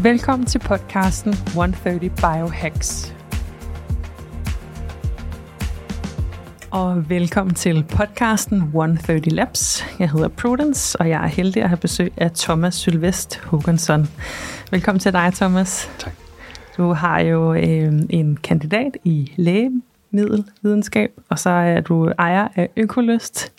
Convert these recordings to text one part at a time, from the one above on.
Velkommen til podcasten 130 Biohacks. og velkommen til podcasten 130 Labs. Jeg hedder Prudence, og jeg er heldig at have besøg af Thomas Sylvest Håkansson. Velkommen til dig, Thomas. Tak. Du har jo øh, en kandidat i lægemiddelvidenskab, og så er du ejer af Økolyst.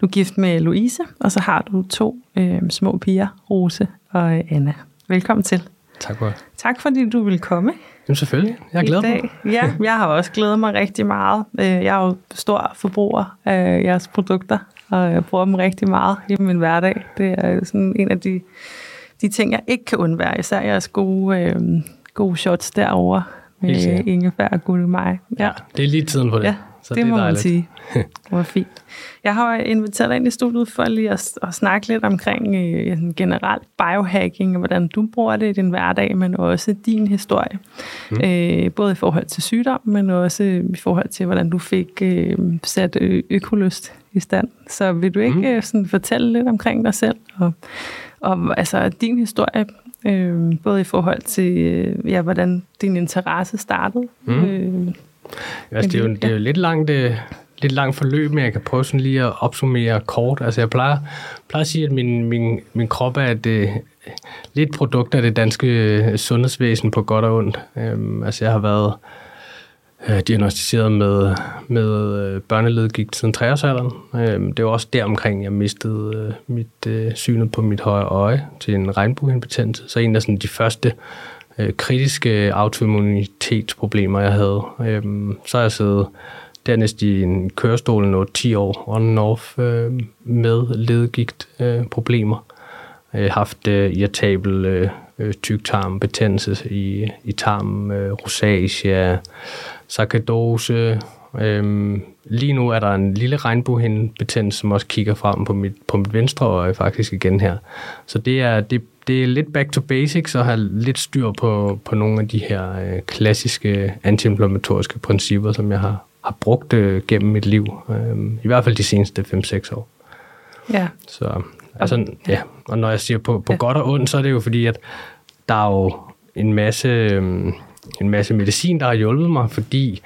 Du er gift med Louise, og så har du to øh, små piger, Rose og Anna. Velkommen til. Tak for. Tak fordi du vil komme. Jamen selvfølgelig. Jeg er dag. mig. Ja, jeg har også glædet mig rigtig meget. Øh, jeg er jo stor forbruger af jeres produkter, og jeg bruger dem rigtig meget i min hverdag. Det er sådan en af de, de ting, jeg ikke kan undvære. Især jeres gode, øh, gode shots derovre med ingefær og gulmej. Ja. ja, det er lige tiden på det. Ja, så det, det må man sige. Det var fint. Jeg har inviteret dig ind i studiet for lige at, at snakke lidt omkring øh, generelt biohacking, og hvordan du bruger det i din hverdag, men også din historie. Mm. Øh, både i forhold til sygdom, men også i forhold til, hvordan du fik øh, sat økolyst i stand. Så vil du ikke mm. øh, sådan fortælle lidt omkring dig selv, og, og altså din historie, øh, både i forhold til, øh, ja, hvordan din interesse startede. Mm. Øh, altså, det, er jo, det er jo lidt langt... Øh lidt langt forløb, men jeg kan prøve sådan lige at opsummere kort. Altså jeg plejer, plejer at sige, at min, min, min krop er et, øh, lidt produkt af det danske øh, sundhedsvæsen på godt og ondt. Øhm, altså jeg har været øh, diagnostiseret med, med øh, børneledgigt siden 3-årsalderen. Øhm, det var også der omkring, jeg mistede øh, mit øh, synet på mit højre øje til en regnbueinbetændelse. Så en af sådan, de første øh, Øh, kritiske autoimmunitetsproblemer, jeg havde. Øh, så har jeg siddet dernæst i en kørestol nu 10 år on and off øh, med ledgigt øh, problemer. Jeg har haft øh, irritabel øh, øh tyktarmbetændelse i, i tarmen, øh, rosacea, sarkadose. Øh, lige nu er der en lille regnbuehindebetændelse, som også kigger frem på mit, på mit venstre øje faktisk igen her. Så det er, det, det er lidt back to basics og have lidt styr på, på nogle af de her øh, klassiske antiinflammatoriske principper, som jeg har har brugt det gennem mit liv. Øh, I hvert fald de seneste 5-6 år. Ja. Så, altså, ja. Og når jeg siger på, på ja. godt og ondt, så er det jo fordi, at der er jo en masse, øh, en masse medicin, der har hjulpet mig, fordi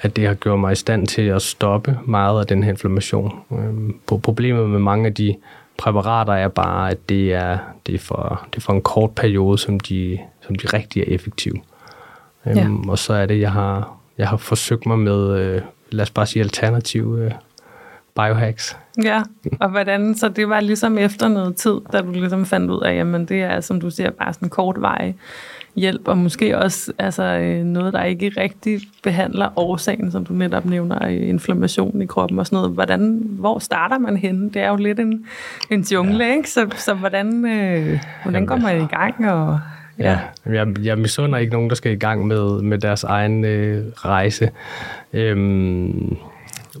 at det har gjort mig i stand til at stoppe meget af den her inflammation. Øh, problemet med mange af de præparater er bare, at det er, det er, for, det er for en kort periode, som de, som de rigtig er effektive. Ja. Øhm, og så er det, jeg har jeg har forsøgt mig med, øh, lad os bare sige, alternative øh, biohacks. Ja, og hvordan, så det var ligesom efter noget tid, da du ligesom fandt ud af, jamen det er, som du siger, bare sådan kort vej hjælp, og måske også altså, øh, noget, der ikke rigtig behandler årsagen, som du netop nævner, inflammation i kroppen og sådan noget. Hvordan, hvor starter man henne? Det er jo lidt en, en jungle, ja. ikke? Så, så hvordan, øh, hvordan går man i gang? Og, Ja, ja jeg, jeg misunder ikke nogen, der skal i gang med, med deres egen øh, rejse. Øhm,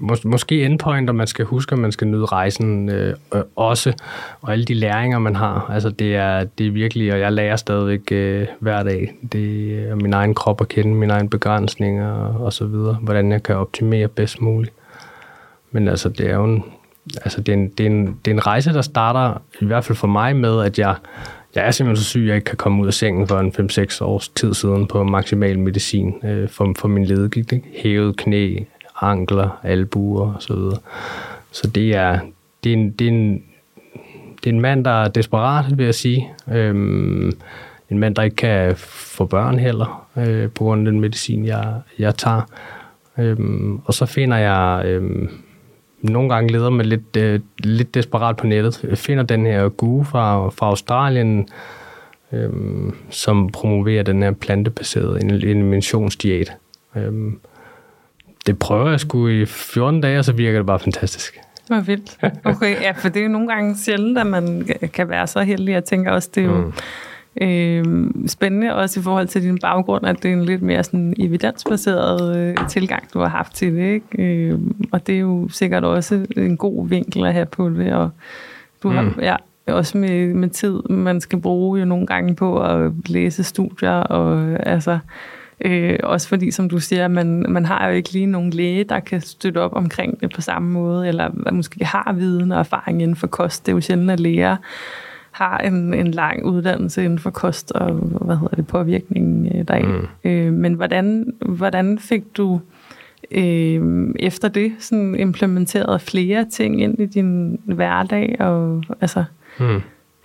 mås, måske endpoint, og man skal huske, at man skal nyde rejsen øh, øh, også, og alle de læringer, man har. Altså, det er, det er virkelig, og jeg lærer stadigvæk øh, hver dag. Det er min egen krop at kende, mine egne begrænsninger og så videre, hvordan jeg kan optimere bedst muligt. Men altså, det er jo en, altså, det er en, det er en, det er en rejse, der starter, i hvert fald for mig, med, at jeg jeg er simpelthen så syg, at jeg ikke kan komme ud af sengen for en 5-6 års tid siden på maksimal medicin øh, for, for min ledegigt. Hævet knæ, ankler, albuer osv. Så, så det er, det er, en, det, er en, det er en mand, der er desperat, vil jeg sige. Øhm, en mand, der ikke kan få børn heller, øh, på grund af den medicin, jeg, jeg tager. Øhm, og så finder jeg øhm, nogle gange leder med lidt, øh, lidt desperat på nettet. Jeg finder den her gue fra, fra Australien, øhm, som promoverer den her plantebaserede eliminationsdiæt. Øhm, det prøver jeg sgu i 14 dage, og så virker det bare fantastisk. Hvor vildt. Okay, ja, for det er jo nogle gange sjældent, at man kan være så heldig. Jeg tænker også, det er jo... Mm Øh, spændende også i forhold til din baggrund, at det er en lidt mere sådan evidensbaseret øh, tilgang, du har haft til det. Ikke? Øh, og det er jo sikkert også en god vinkel at have på det. Og du har, mm. ja, også med, med tid, man skal bruge jo nogle gange på at læse studier, og altså, øh, også fordi, som du siger, man, man har jo ikke lige nogen læge, der kan støtte op omkring det på samme måde, eller måske har viden og erfaring inden for kost. Det er jo sjældent, at læger har en, en lang uddannelse inden for kost og hvad hedder det, påvirkning øh, deraf. Mm. Øh, men hvordan, hvordan fik du øh, efter det sådan implementeret flere ting ind i din hverdag? Og, altså, mm.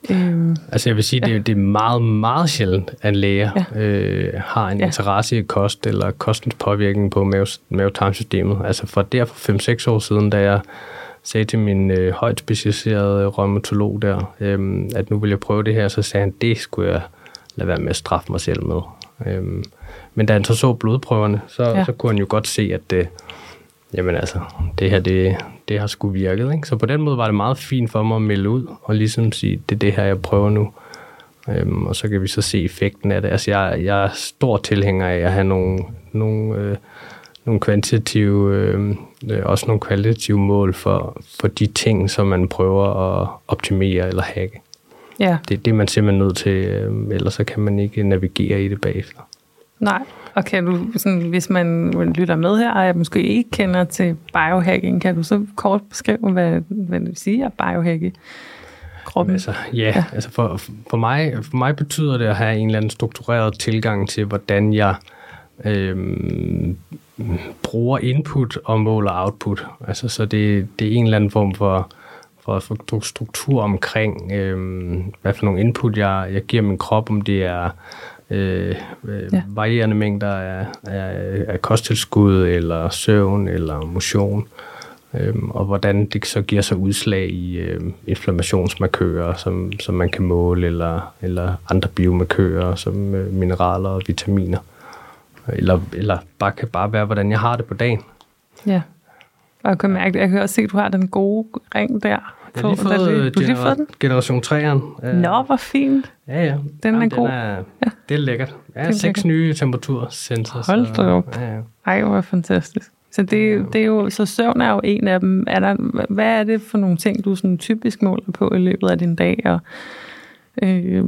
Øh, altså jeg vil sige, ja. det, det er meget, meget sjældent, at læger ja. øh, har en ja. interesse i kost eller kostens påvirkning på mavetarmsystemet. Altså for der for 5-6 år siden, da jeg sagde til min øh, højt specialiserede rheumatolog der, øh, at nu vil jeg prøve det her, så sagde han, det skulle jeg lade være med at straffe mig selv med. Øh, men da han så så blodprøverne, så, ja. så kunne han jo godt se, at det, jamen altså, det her, det, det har sgu virket. Ikke? Så på den måde var det meget fint for mig at melde ud, og ligesom sige, det er det her, jeg prøver nu. Øhm, og så kan vi så se effekten af det. Altså, jeg, jeg er stor tilhænger af at have nogle, nogle, øh, nogle kvantitative, øh, også nogle kvalitative mål for, for de ting, som man prøver at optimere eller hacke. Ja. Det er det, man simpelthen nødt til, øh, ellers så kan man ikke navigere i det bagefter. Nej, og kan du, sådan, hvis man lytter med her, og jeg måske ikke kender til biohacking, kan du så kort beskrive, hvad, hvad det vil sige at biohacke kroppen? Altså, ja, ja. Altså for, for, mig, for mig betyder det at have en eller anden struktureret tilgang til, hvordan jeg øhm, bruger input og måler output. Altså, så det, det er en eller anden form for, for, for struktur omkring, øhm, hvad for nogle input jeg, jeg giver min krop, om det er øh, øh, ja. varierende mængder af, af, af kosttilskud, eller søvn, eller motion, øh, og hvordan det så giver sig udslag i øh, inflammationsmarkører, som, som man kan måle, eller, eller andre biomarkører, som øh, mineraler og vitaminer. Eller, eller bare kan bare være, hvordan jeg har det på dagen. Ja. Og jeg kan mærke, jeg kan også se, at du har den gode ring der. Jeg har lige fået, det, du lige fået den? generation 3'eren. Nå, hvor fint. Ja, ja. Den Jamen, er god. Den er, ja. Det er lækkert. Ja, seks lækkert. nye temperatursensor. Hold da op. Ja, ja. Ej, hvor fantastisk. Så det, det er jo, så søvn er jo en af dem. Er der, hvad er det for nogle ting, du sådan typisk måler på i løbet af din dag? Og, øh,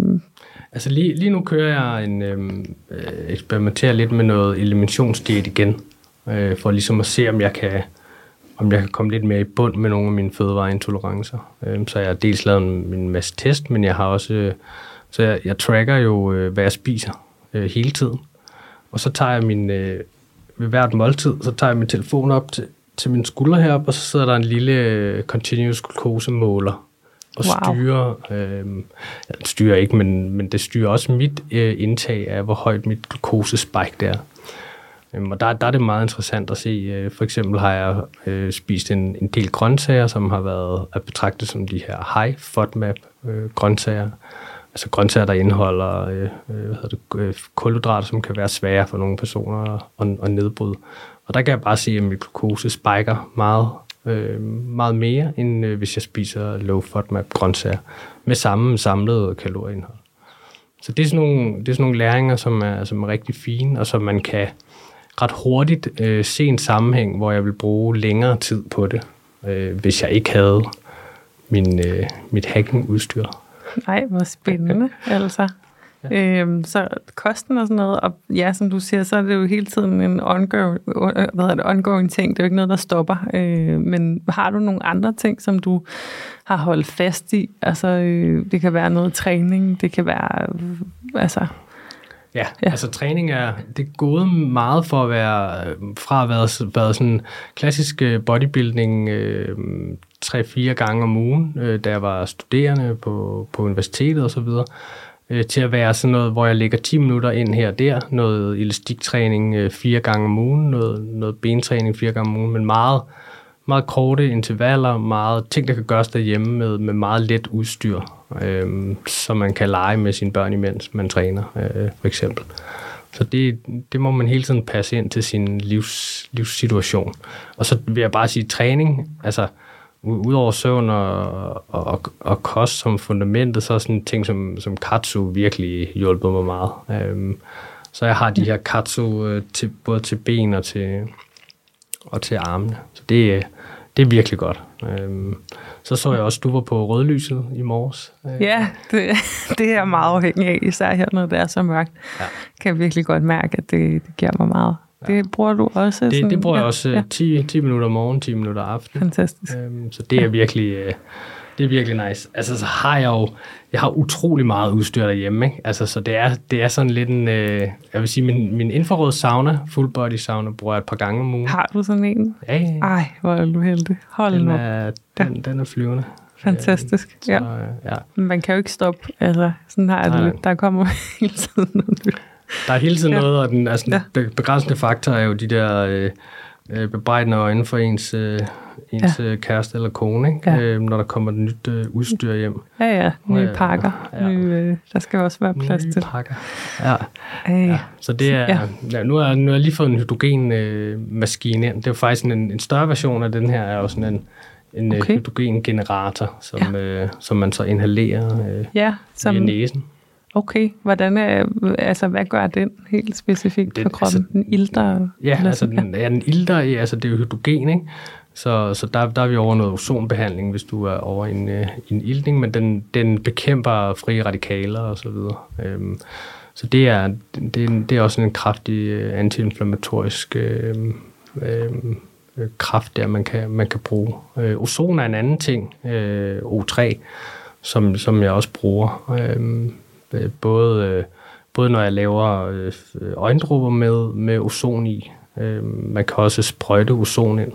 altså lige, lige nu kører jeg en, øhm, øh, eksperimenterer lidt med noget eliminationsdiæt igen, øh, for ligesom at se, om jeg kan om jeg kan komme lidt mere i bund med nogle af mine fødevareintolerancer. Øh, så jeg har dels lavet en, en masse test, men jeg har også, øh, så jeg, jeg tracker jo, øh, hvad jeg spiser øh, hele tiden. Og så tager jeg min, øh, ved hvert måltid, så tager jeg min telefon op til, til min skulder heroppe, og så sidder der en lille øh, continuous glucose måler og wow. styrer, øh, ja, styrer ikke, men, men det styrer også mit øh, indtag af, hvor højt mit glukosespike det er. Øhm, og der, der er det meget interessant at se. Øh, for eksempel har jeg øh, spist en, en del grøntsager, som har været at betragte som de her high FODMAP øh, grøntsager. Altså grøntsager, der indeholder øh, øh hvad hedder det, øh, kulhydrater, som kan være svære for nogle personer at, at nedbryde. Og der kan jeg bare se, at min glukose spiker meget, øh, meget mere, end øh, hvis jeg spiser low FODMAP grøntsager med samme samlede kalorieindhold. Så det er sådan nogle, det er sådan nogle læringer, som er, som er rigtig fine, og som man kan ret hurtigt øh, se en sammenhæng, hvor jeg vil bruge længere tid på det, øh, hvis jeg ikke havde min, øh, mit hacking-udstyr. Nej, hvor spændende, altså. Ja. Øhm, så kosten og sådan noget, og ja, som du siger, så er det jo hele tiden en ongoing, hvad er det, ongoing ting. Det er jo ikke noget, der stopper. Øh, men har du nogle andre ting, som du har holdt fast i? Altså, øh, det kan være noget træning, det kan være, øh, altså, Ja, ja, altså træning er, det er gået meget for at være, fra at være, været sådan klassisk øh, bodybuilding øh, 3-4 gange om ugen, øh, da jeg var studerende på, på universitetet og så videre, øh, til at være sådan noget, hvor jeg lægger 10 minutter ind her og der, noget elastiktræning øh, fire gange om ugen, noget, noget bentræning fire gange om ugen, men meget, meget korte intervaller, meget ting, der kan gøres derhjemme med, med meget let udstyr øh, som man kan lege med sine børn imens man træner, øh, for eksempel. Så det, det må man hele tiden passe ind til sin livs, livssituation. Og så vil jeg bare sige træning, altså udover søvn og, og, og kost som fundamentet, så er sådan ting som, som katsu virkelig hjulpet mig meget. Øhm, så jeg har de her katsu øh, til, både til ben og til, og til armene. Så det, øh, det er virkelig godt. Øhm, så så jeg også, du var på rødlyset i morges. Ja, det, det er jeg meget afhængig af, især her, når det er så mørkt. Ja. Kan jeg virkelig godt mærke, at det, det giver mig meget. Ja. Det bruger du også? Det, sådan, det bruger ja, jeg også ja. 10, 10 minutter morgen, 10 minutter aften. Fantastisk. Øhm, så det er virkelig... Øh, det er virkelig nice. Altså, så har jeg jo, jeg har utrolig meget udstyr derhjemme, ikke? Altså, så det er, det er sådan lidt en, øh, jeg vil sige, min, min infrarød sauna, full body sauna, bruger jeg et par gange om ugen. Har du sådan en? Ja, ja. Ej, hvor er du heldig. Hold den nu. er, den, ja. den er flyvende. Fantastisk, så, ja. ja. Men man kan jo ikke stoppe, altså, sådan har jeg det lidt. Der kommer hele tiden noget nyt. Der er hele tiden ja. noget, og den altså, ja. begrænsende faktor er jo de der øh, øh, bebrejdende øjne for ens, øh, ens ja. kæreste eller kone, ikke? Ja. Øh, når der kommer et nyt øh, udstyr hjem. Ja, ja. Nye pakker. Ja. Nye, øh, der skal også være plads Nye til. pakker. Ja. Øh. ja. Så det er, ja. Ja, nu, har, nu har jeg lige fået en hydrogenmaskine øh, ind. Det er jo faktisk en, en større version af den her, er jo sådan en, en okay. hydrogengenerator, som, ja. øh, som man så inhalerer øh, ja, som, via næsen. Okay, hvordan er, altså, hvad gør den helt specifikt for kroppen? Altså, den ilter? Ja, altså den, ja, den ilter, altså det er jo hydrogen, ikke? Så, så der, der er vi over noget ozonbehandling, hvis du er over en, øh, en iltning, men den, den bekæmper frie radikaler og så videre. Øhm, så det er, det, er, det er også en kraftig øh, antiinflammatorisk øh, øh, kraft, der man kan, man kan bruge. Øh, ozon er en anden ting, øh, O3, som, som jeg også bruger. Øh, både, øh, både når jeg laver øh, øjendrupper med, med ozon i. Man kan også sprøjte ozon ind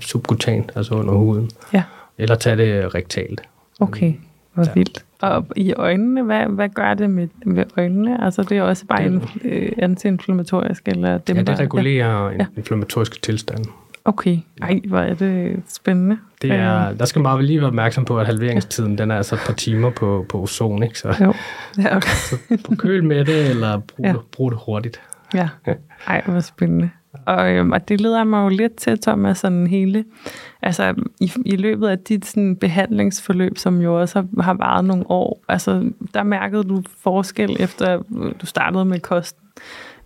subkutant, altså under huden. Ja. Eller tage det rektalt. Okay, hvor ja. vildt. Og i øjnene, hvad, hvad gør det med, med øjnene? Altså det er også bare det, en, antiinflammatorisk? Eller dem, ja, det regulerer ja. inflammatoriske tilstand. Okay. Ej, hvor er det spændende. Det er, der skal man lige være opmærksom på, at halveringstiden den er altså et par timer på, på ozon. Ikke? Så, jo. Ja, okay. så på køl med det, eller brug, ja. brug det hurtigt. Ja. Ej, hvor spændende. Og, øhm, og det leder mig jo lidt til, Thomas, sådan hele, altså i, i løbet af dit sådan, behandlingsforløb, som jo også har, har varet nogle år, altså der mærkede du forskel efter, du startede med kosten.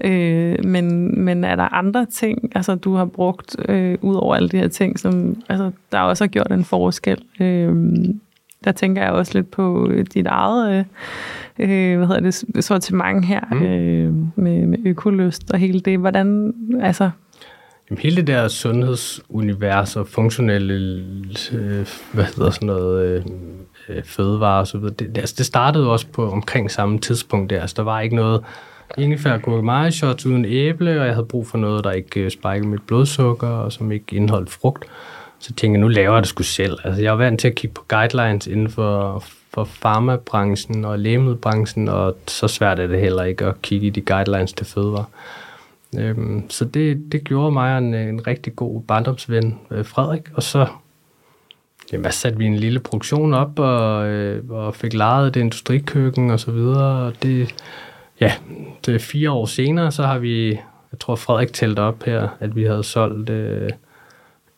Øh, men, men er der andre ting, altså du har brugt øh, ud over alle de her ting, som altså, der også har gjort en forskel? Øh, der tænker jeg også lidt på dit eget øh, hvad hedder det, sortiment her mm. øh, med, med økoløst og hele det. Hvordan, altså... Jamen, hele det der sundhedsunivers og funktionelle, øh, hvad hedder sådan noget, øh, øh fødevare og så videre, det, altså, det startede også på omkring samme tidspunkt der. Altså, der var ikke noget ingefær gurkemeje shots uden æble, og jeg havde brug for noget, der ikke øh, spikede mit blodsukker, og som ikke indeholdt frugt. Så tænkte jeg, nu laver jeg det sgu selv. Altså, jeg var vant til at kigge på guidelines inden for, for farmabranchen og lægemiddelbranchen, og så svært er det heller ikke at kigge i de guidelines til fødevare. Øhm, så det, det gjorde mig en, øh, en rigtig god barndomsven, øh, Frederik, og så jamen, satte vi en lille produktion op, og, øh, og fik lejet det industrikøkken og så videre, og det, ja, det er fire år senere, så har vi, jeg tror Frederik tælte op her, at vi havde solgt øh,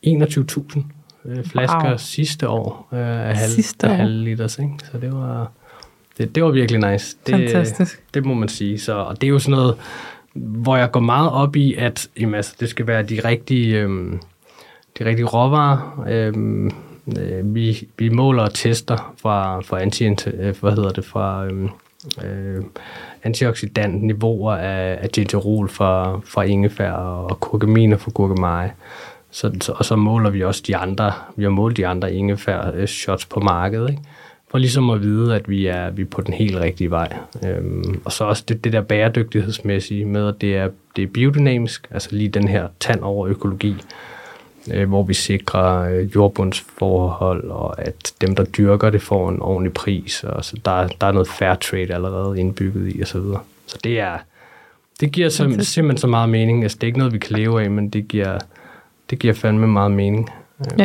21.000 øh, flasker wow. sidste år øh, af halv, sidste af halv liters, ikke? Så det var, det, det var virkelig nice. Det, Fantastisk. Det må man sige. Så, og det er jo sådan noget, hvor jeg går meget op i, at jamen, altså, det skal være de rigtige, øh, de rigtige råvarer. Øh, øh, vi, vi måler og tester fra, fra anti, øh, hvad hedder det, fra øh, øh, antioxidantniveauer af, af gingerol fra, fra ingefær og kurkuminer fra gurkemeje. Så, så, og så måler vi også de andre, vi har målt de andre ingefær øh, shots på markedet, ikke? for ligesom at vide, at vi er, vi er på den helt rigtige vej. Øhm, og så også det, det der bæredygtighedsmæssige med, at det er, det er biodynamisk, altså lige den her tand over økologi, øh, hvor vi sikrer øh, jordbundsforhold, og at dem, der dyrker det, får en ordentlig pris, og så der, der er noget fair trade allerede indbygget i, og så videre. Så det er, det giver sim, simpelthen så meget mening. Altså, det er ikke noget, vi kan leve af, men det giver, det giver fandme meget mening. Ja,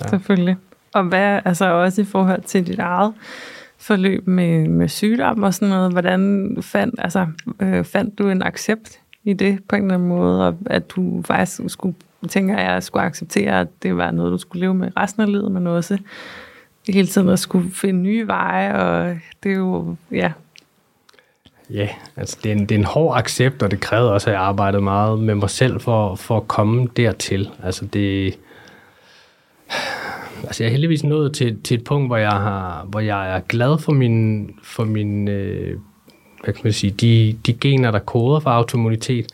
ja, selvfølgelig. Og hvad, altså også i forhold til dit eget forløb med, med sygdom og sådan noget, hvordan fandt, altså, øh, fandt du en accept i det på en eller anden måde, og at du faktisk skulle tænker jeg, at skulle acceptere, at det var noget, du skulle leve med resten af livet, men også hele tiden at skulle finde nye veje, og det er jo, ja. Ja, altså det er, en, det er en hård accept, og det krævede også, at jeg arbejdede meget med mig selv for, for at komme dertil. Altså det, altså jeg er heldigvis nået til, til et punkt, hvor jeg, har, hvor jeg er glad for min, for min øh, hvad kan man sige, de, de gener, der koder for autoimmunitet.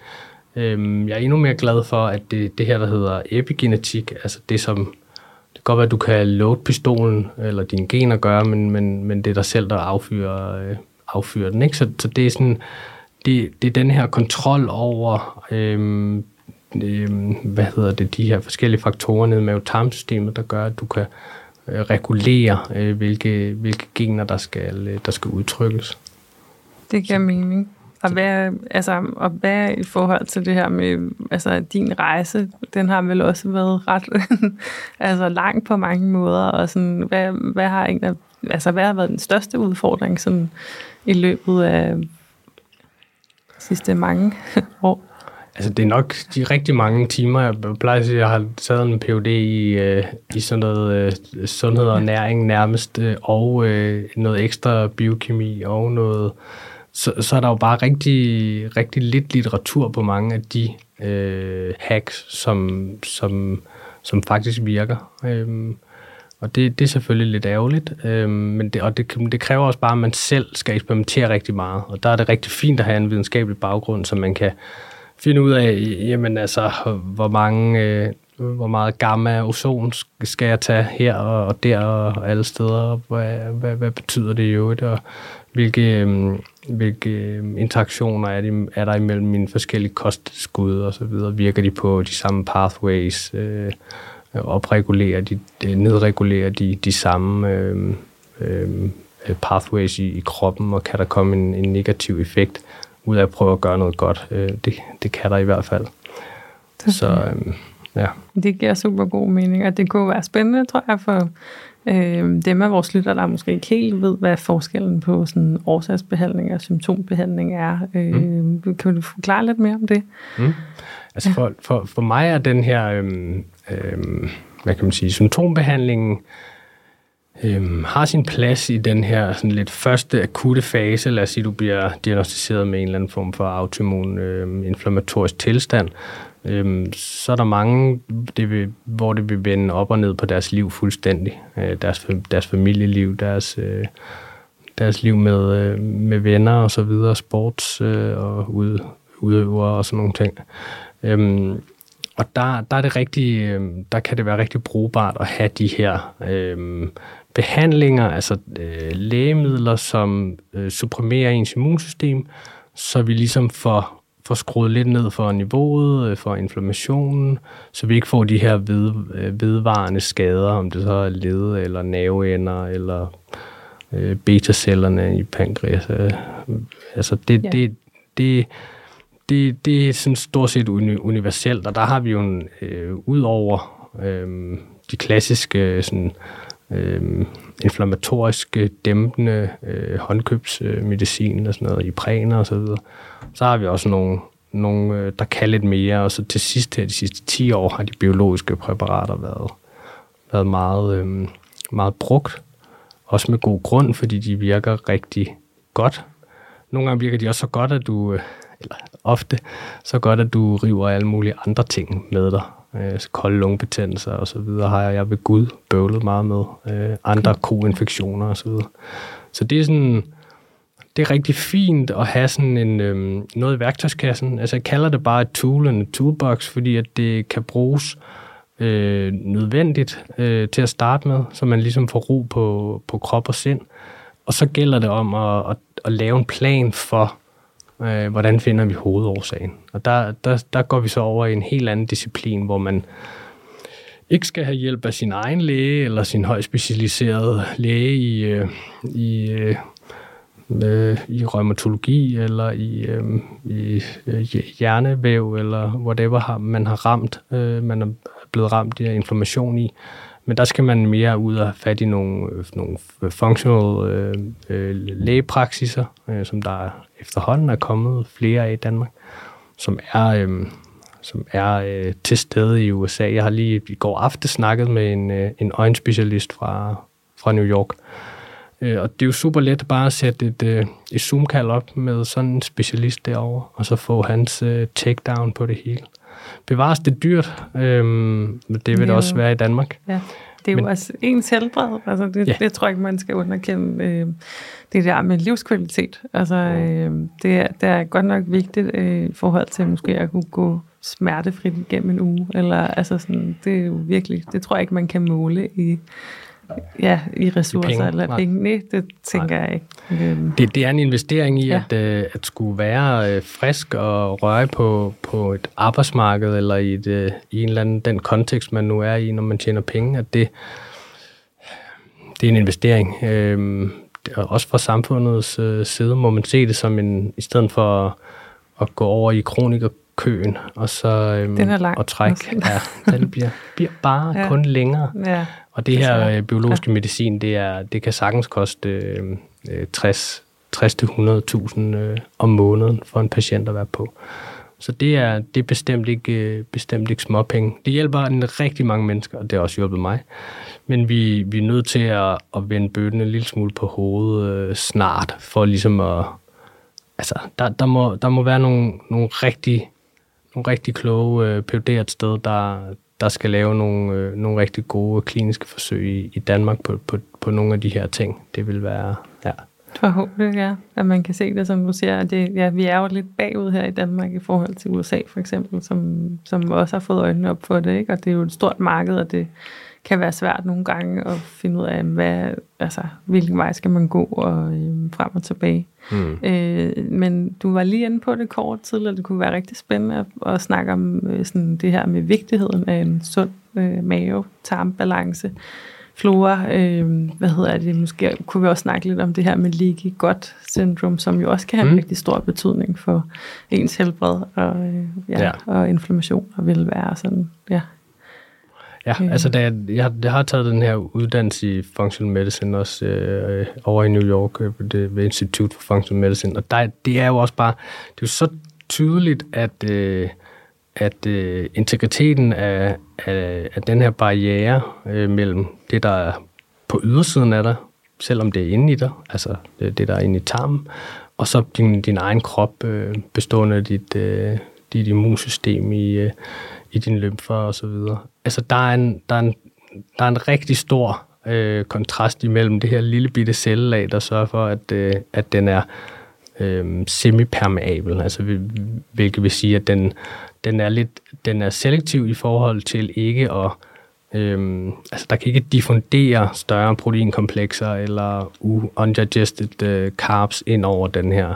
Øhm, jeg er endnu mere glad for, at det, det her, der hedder epigenetik, altså det som, det kan godt være, at du kan load pistolen, eller dine gener gøre, men, men, men det er dig selv, der affyrer, øh, affyrer den. Ikke? Så, så det er sådan, det, det er den her kontrol over, øhm, øhm, hvad hedder det, de her forskellige faktorer nede med tarmsystemet, der gør, at du kan øh, regulere, øh, hvilke, hvilke gener, der skal, øh, der skal udtrykkes. Det giver mening. Og hvad, altså, og hvad i forhold til det her med altså, din rejse, den har vel også været ret altså, lang på mange måder, og sådan, hvad, hvad, har en af, altså, hvad har været den største udfordring sådan, i løbet af sidste mange år? Altså, det er nok de rigtig mange timer. Jeg plejer at sige, at jeg har taget en PhD i, øh, i sådan noget øh, sundhed og næring nærmest, øh, og øh, noget ekstra biokemi og noget så, så er der jo bare rigtig, rigtig lidt litteratur på mange af de øh, hacks, som, som, som faktisk virker. Øhm, og det, det er selvfølgelig lidt ærgerligt, øhm, men det, og det, det kræver også bare, at man selv skal eksperimentere rigtig meget. Og der er det rigtig fint at have en videnskabelig baggrund, så man kan finde ud af, jamen altså, hvor mange... Øh, hvor meget gamma ozon skal jeg tage her og der og alle steder, hvad, hvad, hvad betyder det i øvrigt, og hvilke, øhm, hvilke øhm, interaktioner er, de, er der imellem mine forskellige kostskud og så videre? Virker de på de samme pathways? Øh, opregulerer de, øh, nedregulerer de de samme øh, øh, pathways i, i kroppen, og kan der komme en, en negativ effekt ud af at prøve at gøre noget godt? Øh, det, det kan der i hvert fald. Så øh, ja. Det giver super god mening, og det kunne være spændende, tror jeg, for øh, dem af vores lytter, der måske ikke helt ved, hvad forskellen på sådan årsagsbehandling og symptombehandling er. Øh, mm. Kan du forklare lidt mere om det? Mm. Altså ja. for, for, for mig er den her, øh, øh, hvad kan man sige, symptombehandlingen øh, har sin plads i den her sådan lidt første akutte fase. Lad os sige, du bliver diagnostiseret med en eller anden form for autoimmun øh, inflammatorisk tilstand, øhm, så er der mange, det vil, hvor det vil vende op og ned på deres liv fuldstændig. Øh, deres, deres familieliv, deres, øh, deres liv med, øh, med venner og så videre, sports øh, og ud, udøvere og sådan nogle ting. Øhm, og der, der, er det rigtig, øh, der kan det være rigtig brugbart at have de her øh, behandlinger, altså øh, lægemidler, som øh, supprimerer ens immunsystem, så vi ligesom får får skruet lidt ned for niveauet, øh, for inflammationen, så vi ikke får de her ved, øh, vedvarende skader, om det så er led eller nerveender eller øh, betacellerne i pankreas. Øh, altså det, ja. det, det, det, det er sådan stort set universelt, og der har vi jo en, øh, ud over øh, de klassiske sådan, øh, inflammatoriske, øh, dæmpende øh, håndkøbsmedicin og sådan noget, ipræner og så videre, så har vi også nogle, nogle, øh, der kan lidt mere, og så til sidst her, de sidste 10 år, har de biologiske præparater været, været meget, øh, meget brugt. Også med god grund, fordi de virker rigtig godt. Nogle gange virker de også så godt, at du, øh, eller ofte, så godt, at du river alle mulige andre ting med dig. Øh, kolde lungebetændelser og så videre har jeg ved Gud bøvlet meget med. Øh, andre koinfektioner og så videre. Så det er sådan, det er rigtig fint at have sådan en, øhm, noget i værktøjskassen. Altså jeg kalder det bare et tool, en toolbox, fordi at det kan bruges øh, nødvendigt øh, til at starte med, så man ligesom får ro på, på krop og sind. Og så gælder det om at, at, at lave en plan for, øh, hvordan finder vi hovedårsagen. Og der, der, der går vi så over i en helt anden disciplin, hvor man ikke skal have hjælp af sin egen læge eller sin højt specialiserede læge i, øh, i øh, øh, i rheumatologi eller i, øh, i øh, hjernevæv eller whatever har, man har ramt, øh, man er blevet ramt af inflammation i. Men der skal man mere ud og have fat i nogle, øh, nogle functional øh, øh, lægepraksiser, øh, som der efterhånden er kommet flere af i Danmark, som er, øh, som er øh, til stede i USA. Jeg har lige i går aften snakket med en, øh, en øjenspecialist fra, fra New York. Øh, og det er jo super let bare at sætte et, øh, et Zoom-kald op med sådan en specialist derovre, og så få hans uh, takedown på det hele. Bevares det dyrt, øh, men det vil det også være i Danmark. Ja. Det er men, jo også ens helbred. Altså det, ja. det tror jeg ikke, man skal underkende. Øh, det der med livskvalitet. Altså, øh, det, er, det er godt nok vigtigt øh, i forhold til måske at kunne gå smertefrit igennem en uge. Eller, altså sådan, det er jo virkelig, det tror jeg ikke, man kan måle i, ja, i ressourcer I penge. eller Nej. penge. Nej, det tænker Nej. jeg ikke. Øhm. Det, det er en investering i ja. at, øh, at skulle være øh, frisk og røre på, på et arbejdsmarked eller i, et, øh, i en eller anden den kontekst, man nu er i, når man tjener penge, at det, det er en investering. Øhm, også fra samfundets øh, side må man se det som en, i stedet for at, gå over i og så øhm, den er lang, og trække. Ja, den bliver, bliver bare ja. kun længere. Ja. Og det her øh, biologiske ja. medicin, det, er, det kan sagtens koste øh, 60 60-100.000 øh, om måneden for en patient at være på. Så det er, det er bestemt ikke, øh, bestemt ikke småpenge. Det hjælper en rigtig mange mennesker, og det har også hjulpet mig. Men vi, vi er nødt til at, at vende bøtten en lille smule på hovedet øh, snart, for ligesom at... Altså, der, der, må, der må være nogle, nogle rigtig, nogle rigtig kloge øh, PUD'er et sted, der, der skal lave nogle, øh, nogle rigtig gode kliniske forsøg i, i Danmark på, på, på nogle af de her ting. Det vil være, ja. Forhåbentlig, ja. At man kan se det, som du siger. Det, ja, vi er jo lidt bagud her i Danmark i forhold til USA, for eksempel, som, som også har fået øjnene op for det. Ikke? Og det er jo et stort marked, og det kan være svært nogle gange at finde ud af, hvad, altså, hvilken vej skal man gå og øh, frem og tilbage. Mm. Øh, men du var lige inde på det kort tidligere. Det kunne være rigtig spændende at, at snakke om øh, sådan det her med vigtigheden af en sund øh, mave-tarmbalance flora. Øh, hvad hedder det? Måske kunne vi også snakke lidt om det her med leaky gut syndrom, som jo også kan have mm. en rigtig stor betydning for ens helbred og, øh, ja, ja. og inflammation og velvære og sådan. Ja. Ja, øh. altså da jeg, jeg, jeg har taget den her uddannelse i Functional Medicine også øh, over i New York øh, det, ved Institute for Functional Medicine, og der, det er jo også bare, det er jo så tydeligt, at, øh, at øh, integriteten af, af, af den her barriere øh, mellem det, der er på ydersiden af dig, selvom det er inde i dig, altså det, det der er inde i tarmen, og så din, din egen krop øh, bestående af dit, øh, dit immunsystem i, øh, i din lymfer og så videre. Altså der er en, der er en, der er en rigtig stor øh, kontrast imellem det her lille bitte cellelag, der sørger for, at, øh, at den er øh, semipermeabel, altså hvilket vil sige, at den, den er lidt den er selektiv i forhold til ikke at Øhm, altså, der kan ikke diffundere større proteinkomplekser eller undigested øh, carbs ind over den her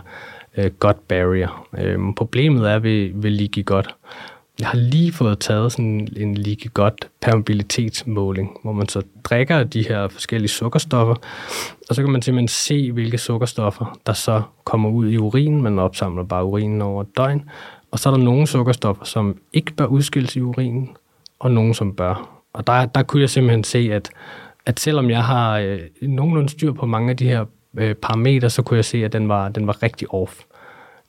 øh, gut barrier. Øhm, problemet er ved, ved leaky gut. Jeg har lige fået taget sådan en lige godt permeabilitetsmåling, hvor man så drikker de her forskellige sukkerstoffer, og så kan man simpelthen se, hvilke sukkerstoffer, der så kommer ud i urinen. Man opsamler bare urinen over et døgn, og så er der nogle sukkerstoffer, som ikke bør udskilles i urinen, og nogle, som bør. Og der, der kunne jeg simpelthen se, at, at selvom jeg har øh, nogenlunde styr på mange af de her øh, parametre, så kunne jeg se, at den var, den var rigtig off.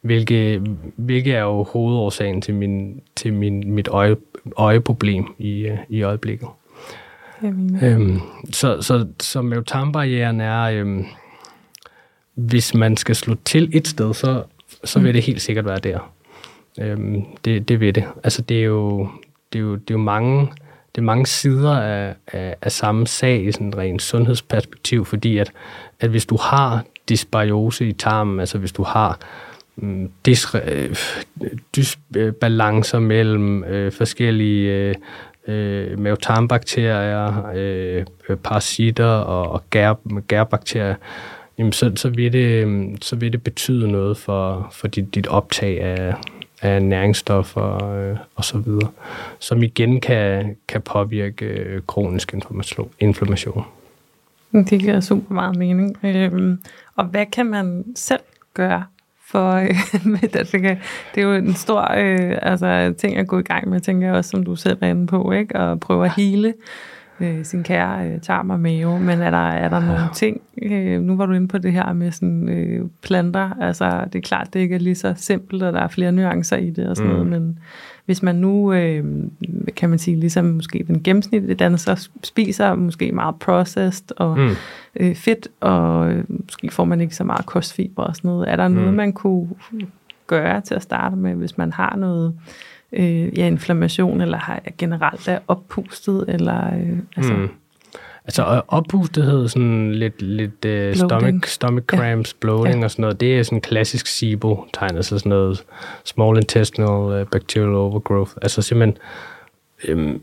Hvilket, hvilket er jo hovedårsagen til, min, til min, mit øje, øjeproblem i, øh, i øjeblikket. Øhm, så, så, så mavetarmbarrieren er, øhm, hvis man skal slå til et sted, så, så vil mm. det helt sikkert være der. Øhm, det, det vil det. Altså det er jo, det er jo, det er jo mange, det er mange sider af, af, af samme sag i sådan et rent sundhedsperspektiv, fordi at, at hvis du har dysbiose i tarmen, altså hvis du har Mm, øh, dysbalancer mellem øh, forskellige øh, øh, mavetarmbakterier, øh, parasitter og, og gær, gærbakterier, jamen så, så, vil det, øh, så vil det betyde noget for, for dit, dit optag af, af næringsstoffer øh, og så videre, som igen kan, kan påvirke øh, kronisk inflammation. Det giver super meget mening. Øhm, og hvad kan man selv gøre for øh, med det? Det er jo en stor øh, altså, ting at gå i gang med, tænker jeg også, som du selv er inde på, ikke? og prøve at hele øh, sin kære øh, tarm og mave, men er der, er der nogle ting, øh, nu var du inde på det her med sådan, øh, planter, altså det er klart, det ikke er lige så simpelt, og der er flere nuancer i det og sådan mm. noget, men hvis man nu, øh, kan man sige, ligesom måske den gennemsnitlige danser spiser måske meget processed og mm. øh, fedt, og øh, måske får man ikke så meget kostfiber og sådan noget, er der mm. noget, man kunne gøre til at starte med, hvis man har noget øh, ja, inflammation, eller har generelt er oppustet, eller øh, altså... Mm. Altså oppustethed, sådan lidt, lidt uh, stomach, stomach cramps, ja. bloating ja. og sådan noget, det er sådan klassisk SIBO-tegn, altså sådan noget small intestinal uh, bacterial overgrowth. Altså simpelthen, øhm,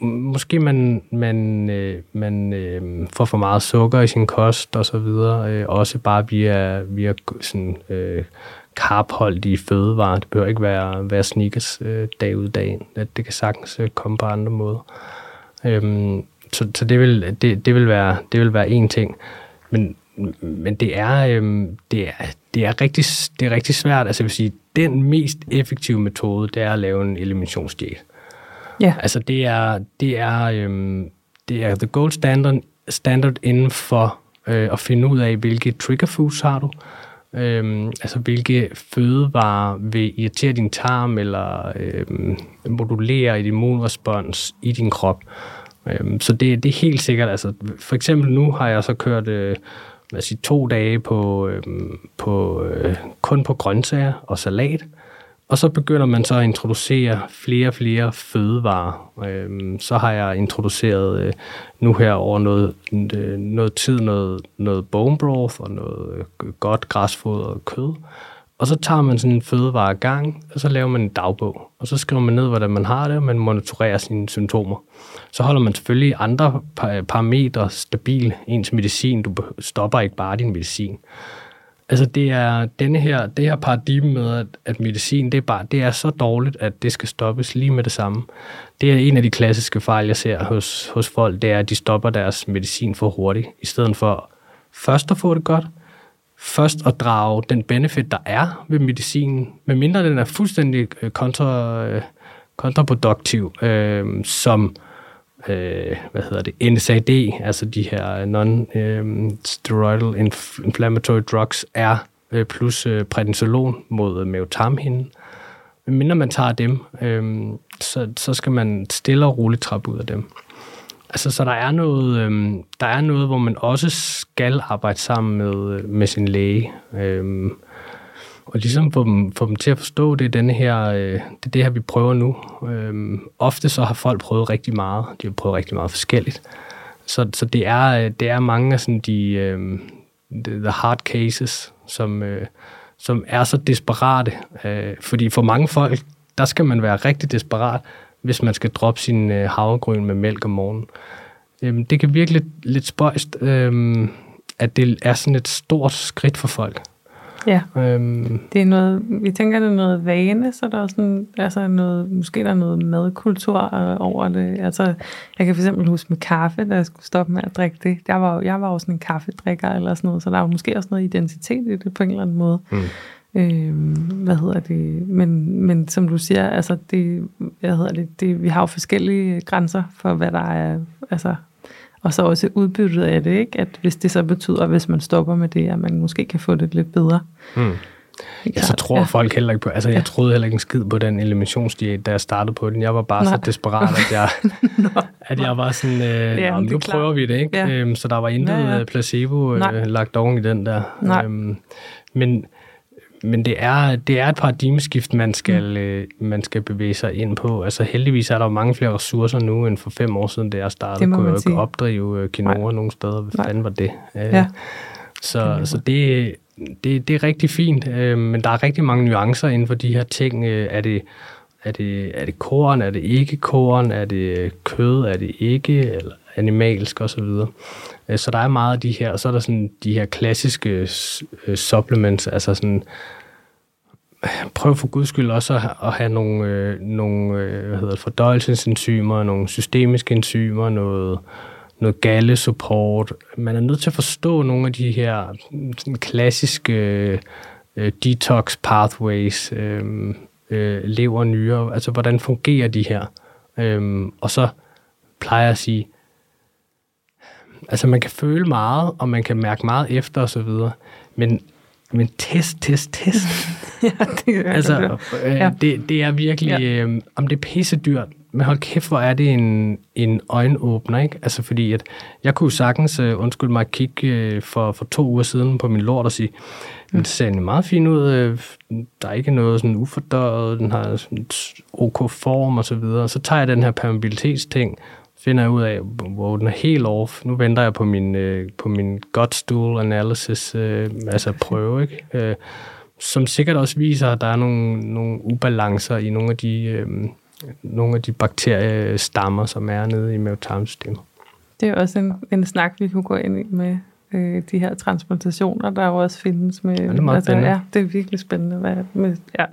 måske man, man, øh, man øh, får for meget sukker i sin kost og så videre, øh, også bare via, via sådan, øh, karpholdige fødevarer. Det behøver ikke være, være sneakers øh, dag ud dag ind. Det kan sagtens øh, komme på andre måder. Øhm, så så det, vil, det, det, vil være, det vil være en ting. Men, men det er, øhm, det er, det er, rigtig, det er rigtig svært. Altså jeg vil sige, den mest effektive metode, det er at lave en eliminationsdiæt. Ja. Altså det er, det er, øhm, det er the gold standard, standard inden for øh, at finde ud af, hvilke trigger foods har du, Øhm, altså hvilke fødevarer vil irritere din tarm eller øhm, modulere et immunrespons i din krop. Øhm, så det, det er helt sikkert. Altså, for eksempel nu har jeg så kørt øh, lad os to dage på, øhm, på øh, kun på grøntsager og salat. Og så begynder man så at introducere flere og flere fødevarer. Øhm, så har jeg introduceret øh, nu her over noget, øh, noget tid noget, noget bone broth og noget øh, godt græsfoder og kød. Og så tager man sådan en fødevare gang, og så laver man en dagbog. Og så skriver man ned, hvordan man har det, og man monitorerer sine symptomer. Så holder man selvfølgelig andre parametre stabil. Ens medicin, du stopper ikke bare din medicin. Altså det er denne her, det her paradigme med, at, at medicin det er, bare, det er så dårligt, at det skal stoppes lige med det samme. Det er en af de klassiske fejl, jeg ser hos, hos folk, det er, at de stopper deres medicin for hurtigt, i stedet for først at få det godt, først at drage den benefit, der er ved medicinen, medmindre den er fuldstændig øh, kontra, øh, kontraproduktiv, øh, som øh, hvad hedder det, NSAID, altså de her non-steroidal øh, inflammatory drugs, er øh, plus øh, prednisolon mod mavetarmhinden. Men mindre man tager dem, øh, så, så skal man stille og roligt trappe ud af dem. Altså, så der er noget, øh, der er noget, hvor man også skal arbejde sammen med, med sin læge. Øh, og ligesom få dem, få dem til at forstå, det er, denne her, øh, det er det her, vi prøver nu. Øhm, ofte så har folk prøvet rigtig meget. De har prøvet rigtig meget forskelligt. Så, så det, er, øh, det er mange af sådan de, øh, the hard cases, som, øh, som er så desperate. Øh, fordi for mange folk, der skal man være rigtig desperat, hvis man skal droppe sin øh, havregryn med mælk om morgenen. Øh, det kan virke lidt, lidt spøjst, øh, at det er sådan et stort skridt for folk. Ja, øhm, det er noget, vi tænker, det er noget vane, så der er sådan, altså noget, måske der er noget madkultur øh, over det. Altså, jeg kan for eksempel huske med kaffe, da jeg skulle stoppe med at drikke det. Jeg var, jeg var jo sådan en kaffedrikker eller sådan noget, så der er måske også noget identitet i det på en eller anden måde. Mm. Øhm, hvad hedder det? Men, men som du siger, altså det, hvad hedder det, det, vi har jo forskellige grænser for, hvad der er, altså og så også udbyttet af det, ikke? at hvis det så betyder, hvis man stopper med det, at man måske kan få det lidt bedre. Mm. Ja, så tror ja. folk heller ikke på, altså jeg ja. troede heller ikke en skid på den eliminationsdiæt, da jeg startede på den. Jeg var bare Nej. så desperat, at jeg, at jeg var sådan, øh, ja, nu prøver vi det, ikke? Ja. Øhm, så der var intet ja, ja. placebo øh, lagt oven i den der. Nej. Øhm, men men det er, det er et paradigmeskift, man skal, mm. øh, man skal bevæge sig ind på. Altså heldigvis er der jo mange flere ressourcer nu, end for fem år siden, da jeg startede. Det kunne jeg ikke opdrive øh, quinoa Nej. nogen steder. Hvad Nej. fanden var det? Øh, ja. Så, så det, det, det er rigtig fint, øh, men der er rigtig mange nuancer inden for de her ting. Øh, er det er det, er det korn, er det ikke korn, er det kød, er det ikke, eller animalsk osv. Øh, så, der er meget af de her, og så er der sådan de her klassiske øh, supplements, altså sådan, prøv for guds skyld også at, at have nogle, øh, nogle øh, hvad hedder det, fordøjelsesenzymer, nogle systemiske enzymer, noget, noget gallesupport. Man er nødt til at forstå nogle af de her sådan klassiske øh, detox pathways, øh, øh, lever, nyere, altså hvordan fungerer de her? Øh, og så plejer jeg at sige, altså man kan føle meget, og man kan mærke meget efter og så videre, men, men test, test, test. ja, det er altså, det. øh, Ja. det, det er virkelig, øh, om det er pisse dyrt, men hold kæft, hvor er det en, en øjenåbner, ikke? Altså fordi, at jeg kunne sagtens, øh, undskyld mig, kigge øh, for, for to uger siden på min lort og sige, mm. det ser meget fint ud, øh, der er ikke noget sådan ufordøjet, den har sådan ok form og så videre. Så tager jeg den her permeabilitetsting, finder jeg ud af, hvor den er helt off. Nu venter jeg på min, øh, på min gut stool analysis, øh, altså prøve, ikke? Øh, som sikkert også viser, at der er nogle, nogle ubalancer i nogle af de, øh, nogle af de bakteriestammer, som er nede i mavetarmsystemet. Det er også en, en snak, vi kunne gå ind i med øh, de her transplantationer, der jo også findes med... det er meget spændende. Ja, det er virkelig spændende. Hvad, med, ja.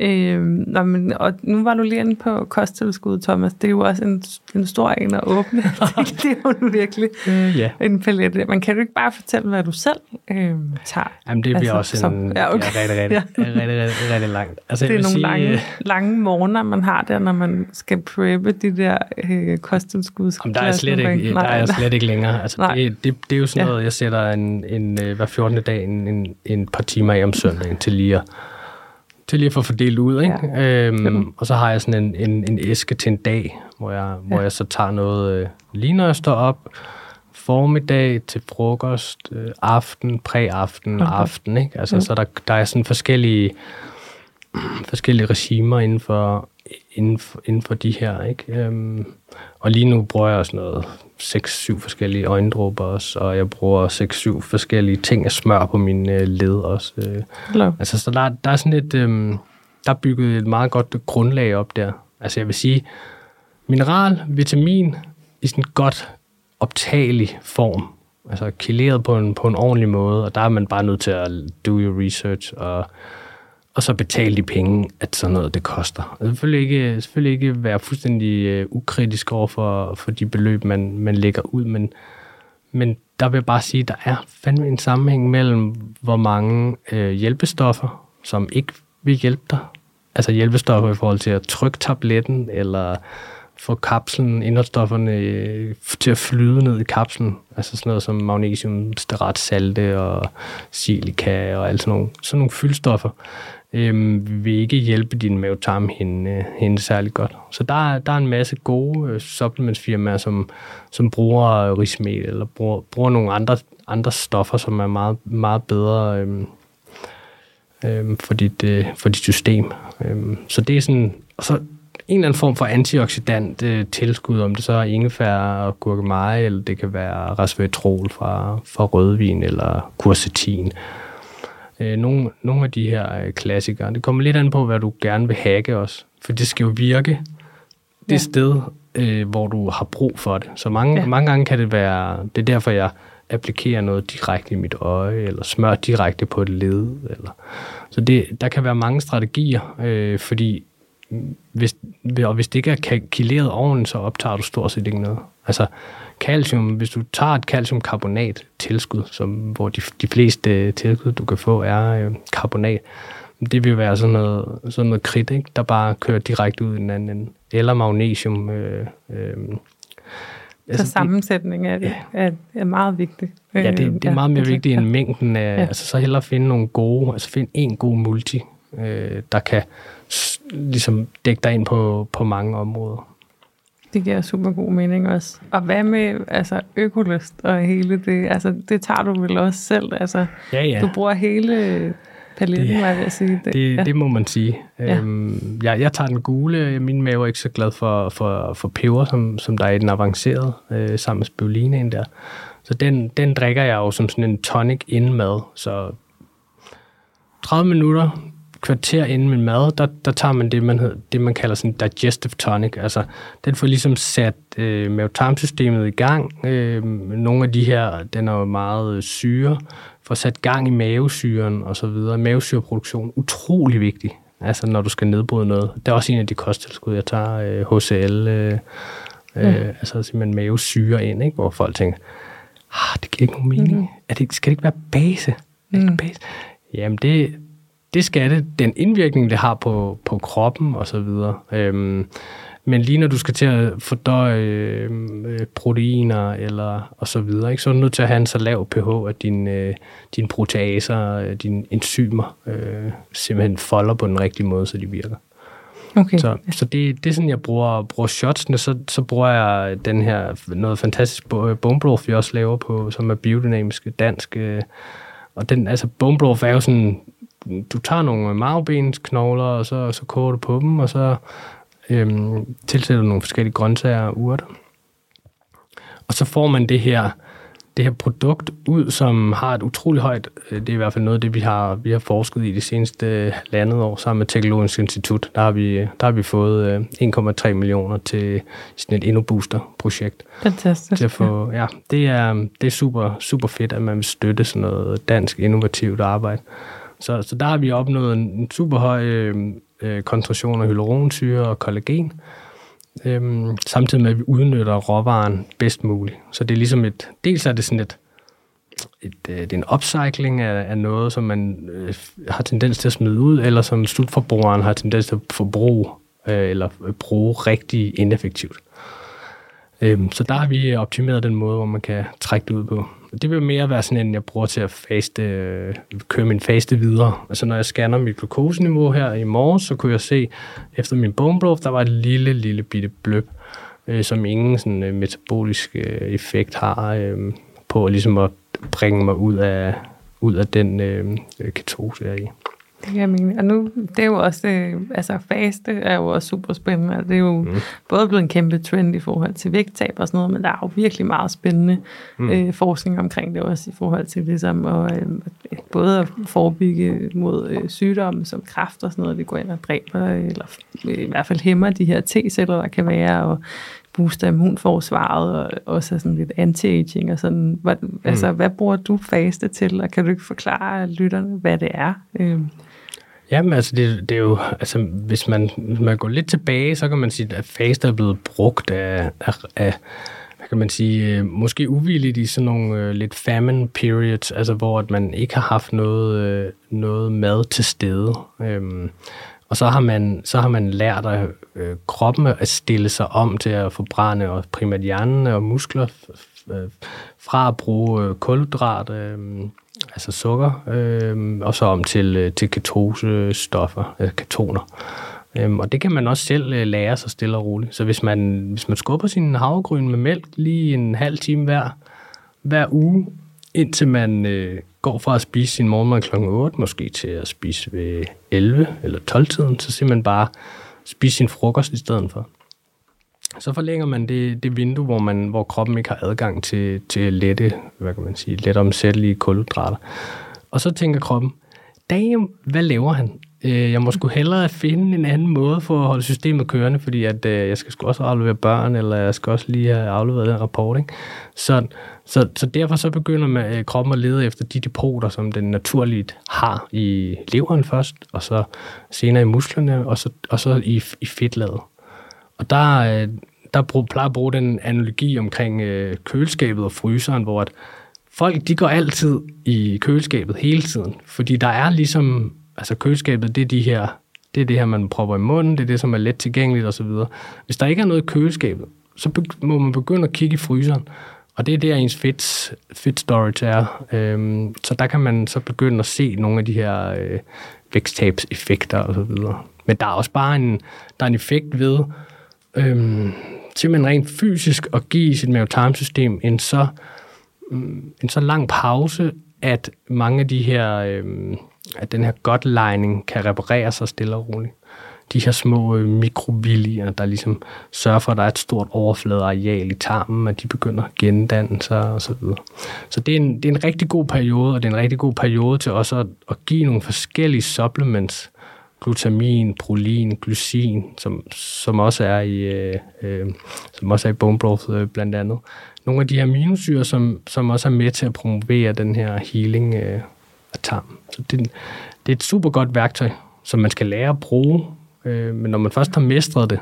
Øh, nå, men, og nu var du lige inde på kosttilskud, Thomas. Det er jo også en, en stor en at åbne. det, er jo virkelig Øh, ja. en palette. Man kan du ikke bare fortælle, hvad du selv øh, tager? Jamen, det bliver Altså, også som- en, ja, okay. ja, rigtig, rigtig, Ja. rigtig, rigtig, rigtig, rigtig langt. Altså, Det er nogle sige, lange, øh, lange morgener, man har der, når man skal preppe de der øh, kosttilskuds. Jamen, der er jeg slet ikke, der er jeg slet ikke længere. Altså, Nej. det, det, det, er jo sådan Ja. noget, jeg sætter en, en, øh, hver 14. dag en, en, en par timer af om søndagen til lige at, til lige at få fordelt ud. Ikke? Ja. Øhm, og så har jeg sådan en, en, en æske til en dag, hvor jeg, ja. hvor jeg så tager noget, øh, lige når jeg står op, formiddag til frokost, øh, aften, præaften, Okay. aften. Ikke? Altså, Ja. Så der, der er sådan forskellige, forskellige regimer inden for, inden for, inden for de her. Ikke? Øhm, og lige nu bruger jeg også noget 6-7 forskellige øjendråber også, og jeg bruger 6-7 forskellige ting at smør på mine øh, led også. Øh. Hello. Altså, så der, der er sådan et, øhm, der er bygget et meget godt grundlag op der. Altså, jeg vil sige, mineral, vitamin i sådan godt optagelig form. Altså, kileret på en, på en ordentlig måde, og der er man bare nødt til at do your research og og så betale de penge, at sådan noget det koster. Og selvfølgelig ikke, selvfølgelig ikke være fuldstændig øh, ukritisk over for, for de beløb, man, man lægger ud, men, men der vil jeg bare sige, at der er fandme en sammenhæng mellem, hvor mange øh, hjælpestoffer, som ikke vil hjælpe dig, altså hjælpestoffer i forhold til at trykke tabletten, eller få kapslen, indholdsstofferne øh, til at flyde ned i kapslen. Altså sådan noget som magnesium, stearat, salte og silika og alt sådan nogle, sådan nogle fyldstoffer øh, vil ikke hjælpe din mavetarmhinde hende særlig godt. Så der, der er en masse gode øh, supplementsfirmaer, som, som bruger rismel eller bruger, bruger nogle andre, andre stoffer, som er meget, meget bedre øh, øh, for, dit, øh, for dit system. Øh, så det er sådan... Og så en eller anden form for antioxidant øh, tilskud, om det så er ingefær og gurkemeje, eller det kan være resveratrol fra, fra rødvin eller quercetin. Øh, nogle, nogle af de her øh, klassikere. Det kommer lidt an på, hvad du gerne vil hacke også. For det skal jo virke det Ja. sted, øh, hvor du har brug for det. Så mange, Ja. mange gange kan det være, det er derfor, jeg applikerer noget direkte i mit øje, eller smør direkte på et led. Eller. Så det, der kan være mange strategier, øh, fordi hvis, og hvis det ikke er ka- kileret ordentligt, så optager du stort set ikke noget. Altså calcium, hvis du tager et calciumkarbonat tilskud, som, hvor de, de fleste tilskud, du kan få, er øh, karbonat, det vil være sådan noget, sådan noget kridt, ikke? der bare kører direkte ud i den anden ende. Eller magnesium. Øh, øh, Så sammensætning er, det, er, er meget vigtig. Ja, det, det er meget mere okay. vigtigt end mængden af, Ja. ja. altså så hellere finde nogle gode, altså finde en god multi, øh, der kan ligesom dække dig ind på, på mange områder. Det giver super god mening også. Og hvad med altså, økolyst og hele det? Altså, det tager du vel også selv? Altså, Ja, ja. Du bruger hele paletten, Det- var jeg at sige. Det, ja. det må man sige. Ja. Ja. Øhm, jeg, jeg tager den gule. Min mave er ikke så glad for, for, for peber, som, som der er i den avancerede, øh, sammen med spirulinaen der. Så den, den drikker jeg jo som sådan en tonic inden mad. Så 30 minutter, kvarter inden min mad, der, der tager man det, man, hed, det, man kalder sådan digestive tonic. Altså, den får ligesom sat øh, mavetarmsystemet i gang. Øh, nogle af de her, den er jo meget øh, syre, får sat gang i mavesyren og så videre. Mavesyreproduktion, utrolig vigtig. Altså, når du skal nedbryde noget. Det er også en af de kosttilskud, jeg tager øh, HCL, øh, øh, altså simpelthen mavesyre ind, ikke? hvor folk tænker, ah, det giver ikke nogen mening. Mm-hmm. Er det, skal det ikke være base? Er det ikke base? Jamen, det, det skal det. Den indvirkning, det har på, på kroppen og så videre. Øhm, men lige når du skal til at fordøje øh, proteiner eller og så videre, ikke, så er du nødt til at have en så lav pH, at dine øh, din proteaser, øh, dine enzymer øh, simpelthen folder på den rigtige måde, så de virker. Okay. Så, så det, det er sådan, jeg bruger, bruger shotsene. Så, så bruger jeg den her noget fantastisk bone broth, vi også laver på, som er biodynamisk dansk. Øh, og den, altså bone broth er jo sådan, du tager nogle mavebensknogler, og så, så koger du på dem, og så øhm, tilsætter du nogle forskellige grøntsager og urter. Og så får man det her det her produkt ud, som har et utroligt højt, øh, det er i hvert fald noget af det, vi har, vi har forsket i de seneste landet år sammen med Teknologisk Institut. Der har vi, der har vi fået 1,3 øh, millioner til sådan et InnoBooster-projekt. Fantastisk. Til at få, ja, det er, det er super, super fedt, at man vil støtte sådan noget dansk innovativt arbejde. Så, så der har vi opnået en super høj øh, øh, koncentration af hyaluronsyre og kollagen, øh, samtidig med, at vi udnytter råvaren bedst muligt. Så det er ligesom et, dels er det sådan et, et, øh, det er en upcycling af, af noget, som man øh, har tendens til at smide ud, eller som slutforbrugeren har tendens til at forbruge, øh, eller øh, bruge rigtig ineffektivt. Øh, så der har vi optimeret den måde, hvor man kan trække det ud på. Det vil mere være sådan en, jeg bruger til at faste, øh, køre min faste videre. Altså når jeg scanner mit glukoseniveau her i morgen, så kunne jeg se, efter min bone broth, der var et lille, lille bitte bløb, øh, som ingen sådan, øh, metabolisk øh, effekt har øh, på ligesom at bringe mig ud af, ud af den øh, ketose, jeg er i. Det kan jeg mene. Og nu, det er jo også, øh, altså faste er jo også super spændende. Det er jo mm. både blevet en kæmpe trend i forhold til vægttab og sådan noget, men der er jo virkelig meget spændende mm. øh, forskning omkring det også i forhold til ligesom at, øh, både at forebygge mod øh, sygdomme som kræft og sådan noget, det går ind og dræber, eller øh, i hvert fald hæmmer de her T-celler, der kan være, og booster immunforsvaret, og også sådan lidt anti-aging og sådan. Hvad, mm. Altså, hvad bruger du faste til, og kan du ikke forklare lytterne, hvad det er? Øh. Jamen, altså, det, det er jo, altså, hvis man, hvis man går lidt tilbage, så kan man sige, at faste er blevet brugt af, af, af hvad kan man sige, øh, måske uvilligt i sådan nogle øh, lidt famine periods, altså hvor at man ikke har haft noget, øh, noget mad til stede. Øhm, og så har man, så har man lært at øh, kroppen at stille sig om til at forbrænde og primært hjernen og muskler øh, fra at bruge øh, kulhydrat, Øh, altså sukker, øh, og så om til, øh, til ketosestoffer, altså ketoner. Øhm, og det kan man også selv øh, lære sig stille og roligt. Så hvis man, hvis man skubber sin havregryn med mælk lige en halv time hver, hver uge, indtil man øh, går fra at spise sin morgenmad kl. 8, måske til at spise ved 11 eller 12 tiden, så simpelthen bare spise sin frokost i stedet for så forlænger man det, det vindue, hvor, man, hvor kroppen ikke har adgang til, til lette, hvad kan man sige, let omsættelige kulhydrater. Og så tænker kroppen, damn, hvad laver han? Øh, jeg må sgu hellere finde en anden måde for at holde systemet kørende, fordi at, øh, jeg skal sgu også aflevere børn, eller jeg skal også lige have afleveret den rapport. Ikke? Så, så, så derfor så begynder man, øh, kroppen at lede efter de depoter, som den naturligt har i leveren først, og så senere i musklerne, og så, og så i, i fedtlaget. Og der, øh, der plejer at bruge den analogi omkring øh, køleskabet og fryseren, hvor at folk de går altid i køleskabet hele tiden, fordi der er ligesom, altså køleskabet, det er de her, det er det her, man propper i munden, det er det, som er let tilgængeligt osv. Hvis der ikke er noget i køleskabet, så må man begynde at kigge i fryseren, og det er der ens fit, fit storage er. Øhm, så der kan man så begynde at se nogle af de her øh, væksttabseffekter osv. Men der er også bare en, der er en effekt ved, øhm, simpelthen rent fysisk at give sit mavetarmsystem en så, mm, en så lang pause, at mange af de her, øh, at den her gut lining kan reparere sig stille og roligt. De her små øh, mikrovillier, der ligesom sørger for, at der er et stort overfladeareal i tarmen, at de begynder at gendanne sig og så videre. Så det er, en, det er en rigtig god periode, og det er en rigtig god periode til også at, at give nogle forskellige supplements, glutamin, prolin, glycin, som, som også er i øh, øh, som også er i bone broth øh, blandt andet. Nogle af de her aminosyre, som, som også er med til at promovere den her healing øh, af tarmen. Så det, det er et super godt værktøj, som man skal lære at bruge, øh, men når man først har mestret det,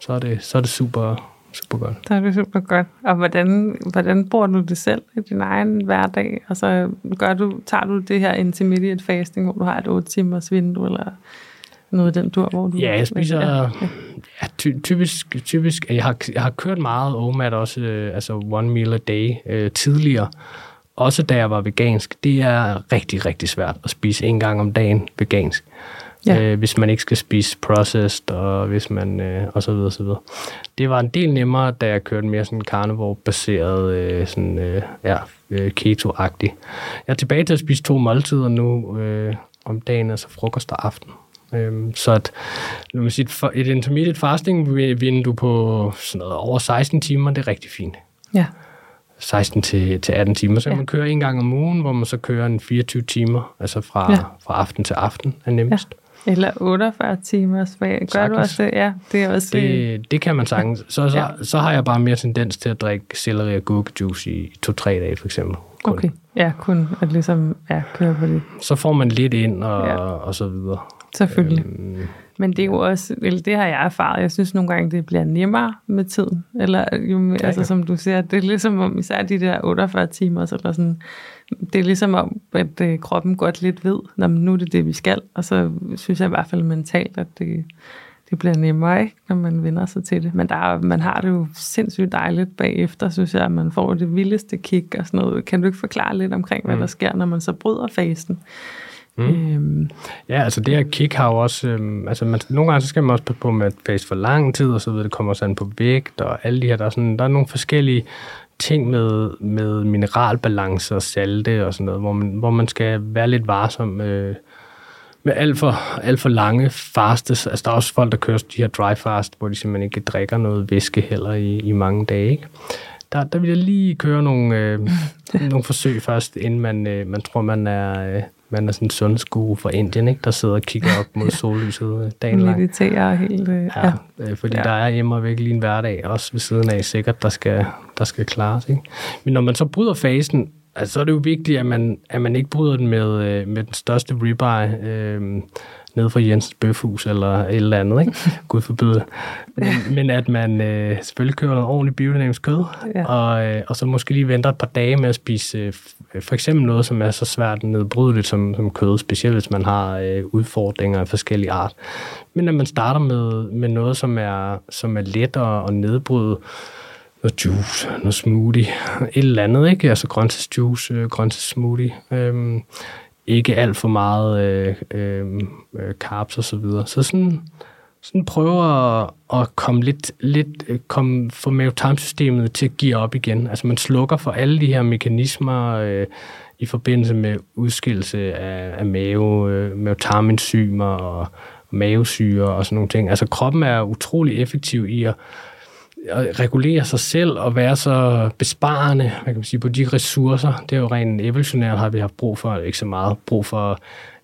så er det, så er det super, super godt. Så er det super godt. Og hvordan, hvordan bruger du det selv i din egen hverdag? Altså, gør du, tager du det her intermediate fasting, hvor du har et 8 timers vindue, eller noget i den dur, hvor du... Ja, jeg spiser... Ja, ja ty, typisk, typisk jeg, har, jeg har kørt meget OMAD også, øh, altså one meal a day, øh, tidligere. Også da jeg var vegansk. Det er rigtig, rigtig svært at spise en gang om dagen vegansk. Ja. Øh, hvis man ikke skal spise processed, og hvis man, øh, og så videre, så videre. Det var en del nemmere, da jeg kørte mere sådan carnivore-baseret, øh, sådan, øh, ja, øh, keto-agtig. Jeg er tilbage til at spise to måltider nu øh, om dagen, altså frokost og aften. Øhm, så at, når man siger, et intermediate fasting vindue på sådan noget over 16 timer, det er rigtig fint. Ja. 16 til, til 18 timer, så ja. man kører en gang om ugen, hvor man så kører en 24 timer, altså fra, ja. fra aften til aften er nemmest. Ja. Eller 48 timer svag. Gør sagtens. du også det? Ja, det er også det. Det kan man sagtens. Så, så, ja. så har jeg bare mere tendens til at drikke selleri og gurkejuice i to-tre dage, for eksempel. Kun. Okay, ja, kun at ligesom ja, køre på det. Så får man lidt ind og, ja. og så videre. Selvfølgelig. Øhm, men det er jo også, eller det har jeg erfaret, jeg synes nogle gange, det bliver nemmere med tiden. Eller jo, ja, altså, ja. som du siger, det er ligesom om, især de der 48 timer, så der sådan, det er ligesom om, at øh, kroppen godt lidt ved, når nu er det det, vi skal. Og så synes jeg i hvert fald mentalt, at det, det bliver nemmere, ikke, når man vender sig til det. Men der er, man har det jo sindssygt dejligt bagefter, synes jeg, at man får det vildeste kick og sådan noget. Kan du ikke forklare lidt omkring, hvad mm. der sker, når man så bryder fasen? Mm. Øhm. Ja, altså det her kick har jo også, øhm, altså man, nogle gange så skal man også på med at face for lang tid, og så videre, det kommer sådan på vægt, og alle de her, der er, sådan, der er nogle forskellige ting med, med mineralbalance og salte og sådan noget, hvor man, hvor man skal være lidt varsom øh, med alt for, alt for lange fastes. Altså der er også folk, der kører de her dry fast, hvor de simpelthen ikke drikker noget væske heller i, i mange dage. Ikke? Der, der vil jeg lige køre nogle, øh, nogle forsøg først, inden man, øh, man tror, man er, øh, man er sådan en sundhedsguru fra Indien, ikke? der sidder og kigger op mod sollyset øh, dagen lang. Mediterer helt. Øh, ja, ja. Øh, fordi ja. der er hjemme og væk lige en hverdag, også ved siden af sikkert, der skal, der skal klares. Ikke? Men når man så bryder fasen, altså, så er det jo vigtigt, at man, at man ikke bryder den med, øh, med den største ribeye, øh, nede fra Jens Bøfhus eller et eller andet, ikke? Gud forbyde. Men, at man øh, selvfølgelig kører noget ordentligt biodynamisk kød, ja. og, øh, og så måske lige venter et par dage med at spise øh, for eksempel noget, som er så svært nedbrydeligt som, som kød, specielt hvis man har øh, udfordringer af forskellige art. Men at man starter med, med noget, som er, som er let at, at nedbryde, noget juice, noget smoothie, et eller andet, ikke? Altså grøntsagsjuice, øh, grøntsagssmoothie. Øhm, ikke alt for meget øh, øh, øh, carbs og så videre. Så sådan, sådan prøver at, at komme lidt, lidt øh, komme, få mavetarmsystemet til at give op igen. Altså man slukker for alle de her mekanismer øh, i forbindelse med udskillelse af, af mave, øh, mavetarmenzymer og mavesyre og sådan nogle ting. Altså kroppen er utrolig effektiv i at at regulere sig selv og være så besparende hvad kan man sige, på de ressourcer. Det er jo rent evolutionært, har vi haft brug for, ikke så meget brug for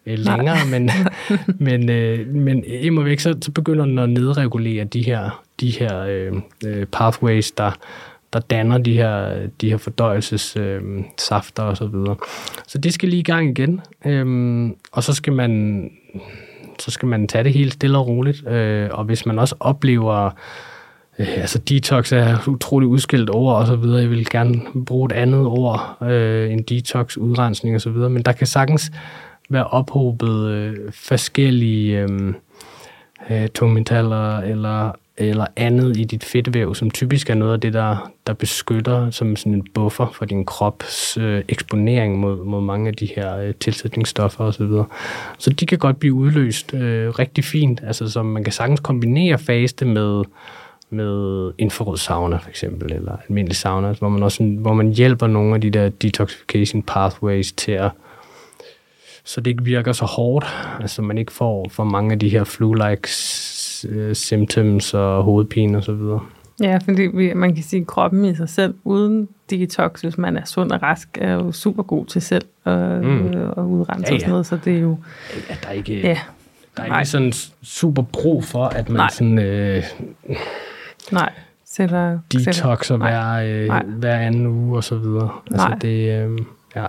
øh, længere, men, men, øh, men imod væk, så, så begynder den at nedregulere de her, de her øh, øh, pathways, der, der danner de her, de her fordøjelsessafter øh, og så videre. Så det skal lige i gang igen, øh, og så skal man så skal man tage det helt stille og roligt, øh, og hvis man også oplever Øh, altså detox er utrolig udskilt over og så videre. Jeg vil gerne bruge et andet ord øh, end detox, udrensning og så videre, men der kan sagtens være ophobet øh, forskellige øh, øh, tungmetaller eller, eller andet i dit fedtvæv, som typisk er noget af det, der, der beskytter som sådan en buffer for din krops øh, eksponering mod, mod mange af de her øh, tilsætningsstoffer osv. Så, videre. så de kan godt blive udløst øh, rigtig fint, altså som man kan sagtens kombinere faste med med infrarød sauna for eksempel, eller almindelig sauna, hvor man, også, hvor man hjælper nogle af de der detoxification pathways til at så det ikke virker så hårdt, altså man ikke får for mange af de her flu-like øh, symptoms og hovedpine og så videre. Ja, fordi man kan sige, at kroppen i sig selv, uden detox, hvis man er sund og rask, er jo super god til selv at, mm. at udrense ja, ja. og sådan noget, så det er jo... Ja, der er ikke, ja. der er ikke sådan super brug for, at man Nej. sådan... Øh, Nej. Sætter, detoxer hver, øh, hver anden uge og så videre. Altså Nej. det, øh, ja.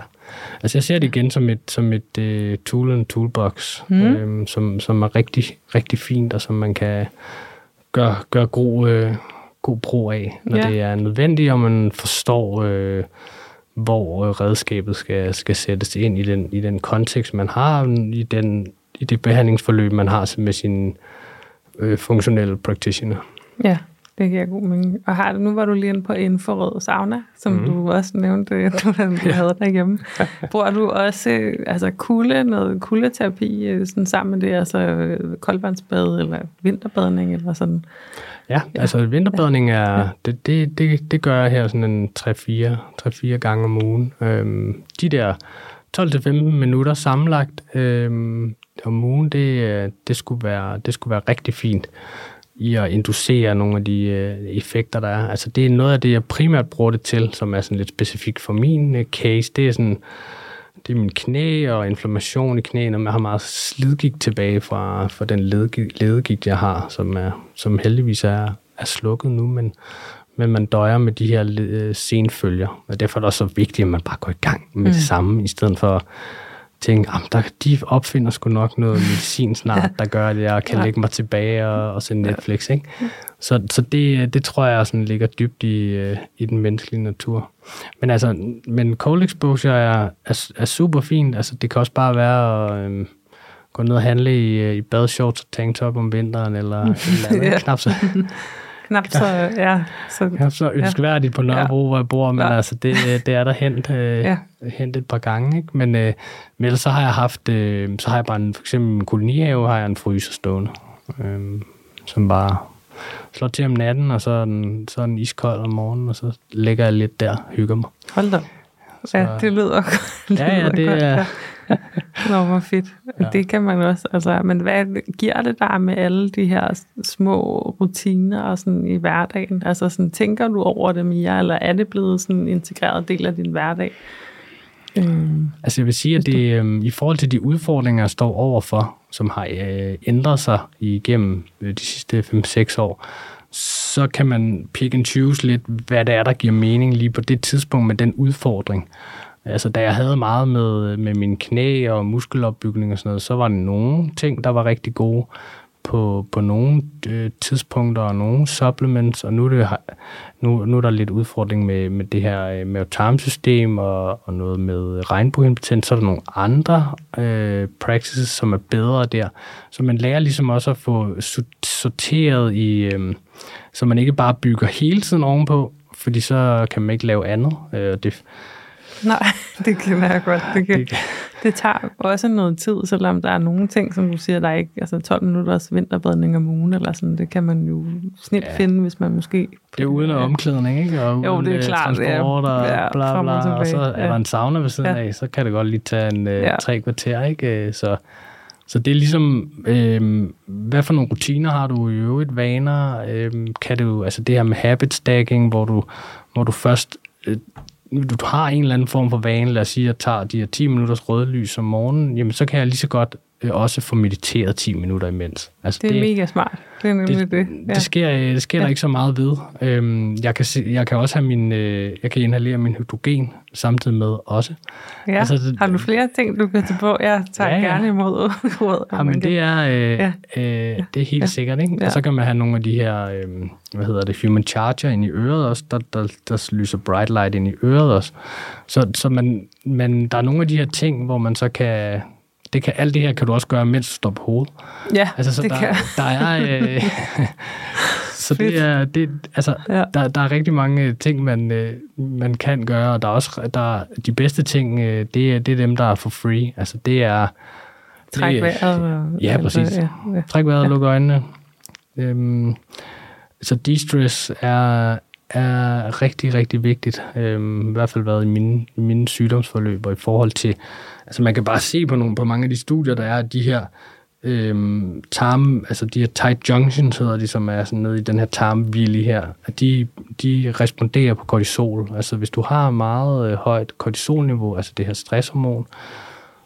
Altså jeg ser det igen som et, som et uh, tool and toolbox, mm. øh, som, som er rigtig, rigtig fint, og som man kan gøre, gøre god, øh, god brug af, når ja. det er nødvendigt, og man forstår, øh, hvor redskabet skal, skal sættes ind i den, i den kontekst, man har, i den i det behandlingsforløb, man har med sin øh, funktionelle practitioner. Ja, det giver god mening. Og har du, nu var du lige inde på infrarød sauna, som mm. du også nævnte, du, ja. havde derhjemme. Bruger du også øh, altså kulde, noget kuldeterapi øh, sådan sammen med det, altså øh, koldvandsbad eller vinterbadning eller sådan? Ja, ja. altså vinterbadning er, ja. det, det, det, det gør jeg her sådan en 3-4 gange om ugen. Øhm, de der 12-15 minutter sammenlagt øhm, om ugen, det, det, skulle være, det skulle være rigtig fint i at inducere nogle af de øh, effekter, der er. Altså det er noget af det, jeg primært bruger det til, som er sådan lidt specifikt for min øh, case. Det er sådan, det er min knæ og inflammation i knæene, og jeg har meget slidgigt tilbage fra, fra den ledegigt, jeg har, som, er, som heldigvis er, er slukket nu, men, men man døjer med de her øh, senfølger, og derfor er det også så vigtigt, at man bare går i gang med mm. det samme, i stedet for tænke, at der, de opfinder sgu nok noget medicin snart, der gør, at jeg kan lægge mig tilbage og, og se Netflix. Ikke? Så, så det, det tror jeg sådan ligger dybt i, øh, i den menneskelige natur. Men altså, men cold exposure er, er, er super fint. Altså, det kan også bare være at øhm, gå ned og handle i, øh, i badshorts og tanktop om vinteren, eller, eller andet. ja. knap så knap så, ja. Så, knap så ønskværdigt på Nørrebro, ja. hvor jeg bor, men ja. altså, det, det er der hent, øh, ja. hent et par gange. Ikke? Men, øh, men ellers så har jeg haft, øh, så har jeg bare en, for eksempel en kolonihave, har jeg en fryser stående, øh, som bare slår til om natten, og så er, den, så er den iskold om morgenen, og så ligger jeg lidt der og hygger mig. Hold da. Så, ja, det lyder, det ja, ja, det godt. Er, Nå, hvor fedt. Ja. Det kan man også. Altså, men hvad giver det dig med alle de her små rutiner og sådan i hverdagen? Altså, sådan, tænker du over det mere, eller er det blevet sådan en integreret del af din hverdag? Øhm, altså jeg vil sige, at det, øhm, i forhold til de udfordringer, jeg står overfor, som har øh, ændret sig igennem øh, de sidste 5-6 år, så kan man pick and choose lidt, hvad det er, der giver mening lige på det tidspunkt med den udfordring. Altså, da jeg havde meget med, med min knæ og muskelopbygning og sådan noget, så var der nogle ting, der var rigtig gode på, på nogle øh, tidspunkter og nogle supplements, og nu er, det, nu, nu er der lidt udfordring med, med det her øh, mavetarmsystem og, og noget med regnbueimpotens, så er der nogle andre øh, practices, som er bedre der. Så man lærer ligesom også at få sorteret i, øh, så man ikke bare bygger hele tiden ovenpå, fordi så kan man ikke lave andet. Øh, det, Nej, det kan være godt. Det, kan, det tager også noget tid, selvom der er nogle ting, som du siger, der er ikke altså 12 minutters vinterbadning om ugen, eller sådan, det kan man jo snit ja. finde, hvis man måske... Det er uden omklædning, ikke? Og jo, det er øh, klart, transport og ja, bla, bla, og, og så er ja. der en sauna ved siden ja. af, så kan det godt lige tage en øh, ja. tre kvarter, ikke? Så, så det er ligesom, øh, hvad for nogle rutiner har du i øvrigt, vaner? Øh, kan du, altså det her med habit stacking, hvor du, hvor du først øh, du har en eller anden form for vane, lad os sige, at jeg tager de her 10 minutters rødlys om morgenen, jamen så kan jeg lige så godt øh, også få mediteret 10 minutter imens. Altså, det er det, mega smart. Det er nemlig det. Det, ja. det sker, øh, det sker ja. der ikke så meget ved. Øhm, jeg, kan se, jeg kan også have min, øh, jeg kan inhalere min hydrogen samtidig med også. Ja. Altså, det, har du flere ting, du kan tage på? Jeg tager ja, ja. gerne imod råd. Ja, men det er, øh, ja. øh, det er helt ja. sikkert. Ikke? Ja. Og så kan man have nogle af de her, øh, hvad hedder det, human charger ind i øret også, der, der, der lyser bright light ind i øret også. Så, så man, man, der er nogle af de her ting, hvor man så kan det kan, alt det her kan du også gøre, mens du står på hovedet. Ja, altså, så det der, kan der er, øh, Så det er, det, altså, ja. der, der er rigtig mange ting, man, øh, man kan gøre, og der er også der, de bedste ting, øh, det, er, det er dem, der er for free. Altså det er... Træk vejret. Ja, præcis. Ja, ja. Træk vejret og ja. luk øjnene. Øhm, så de-stress er, er rigtig, rigtig vigtigt. øh, I hvert fald været i mine, i mine sygdomsforløb, og i forhold til Altså man kan bare se på, nogle, på mange af de studier, der er, at de her øh, tarm, altså de her tight junctions hedder de, som er sådan nede i den her tarmvilje her, at de, de responderer på kortisol. Altså hvis du har meget øh, højt kortisolniveau, altså det her stresshormon,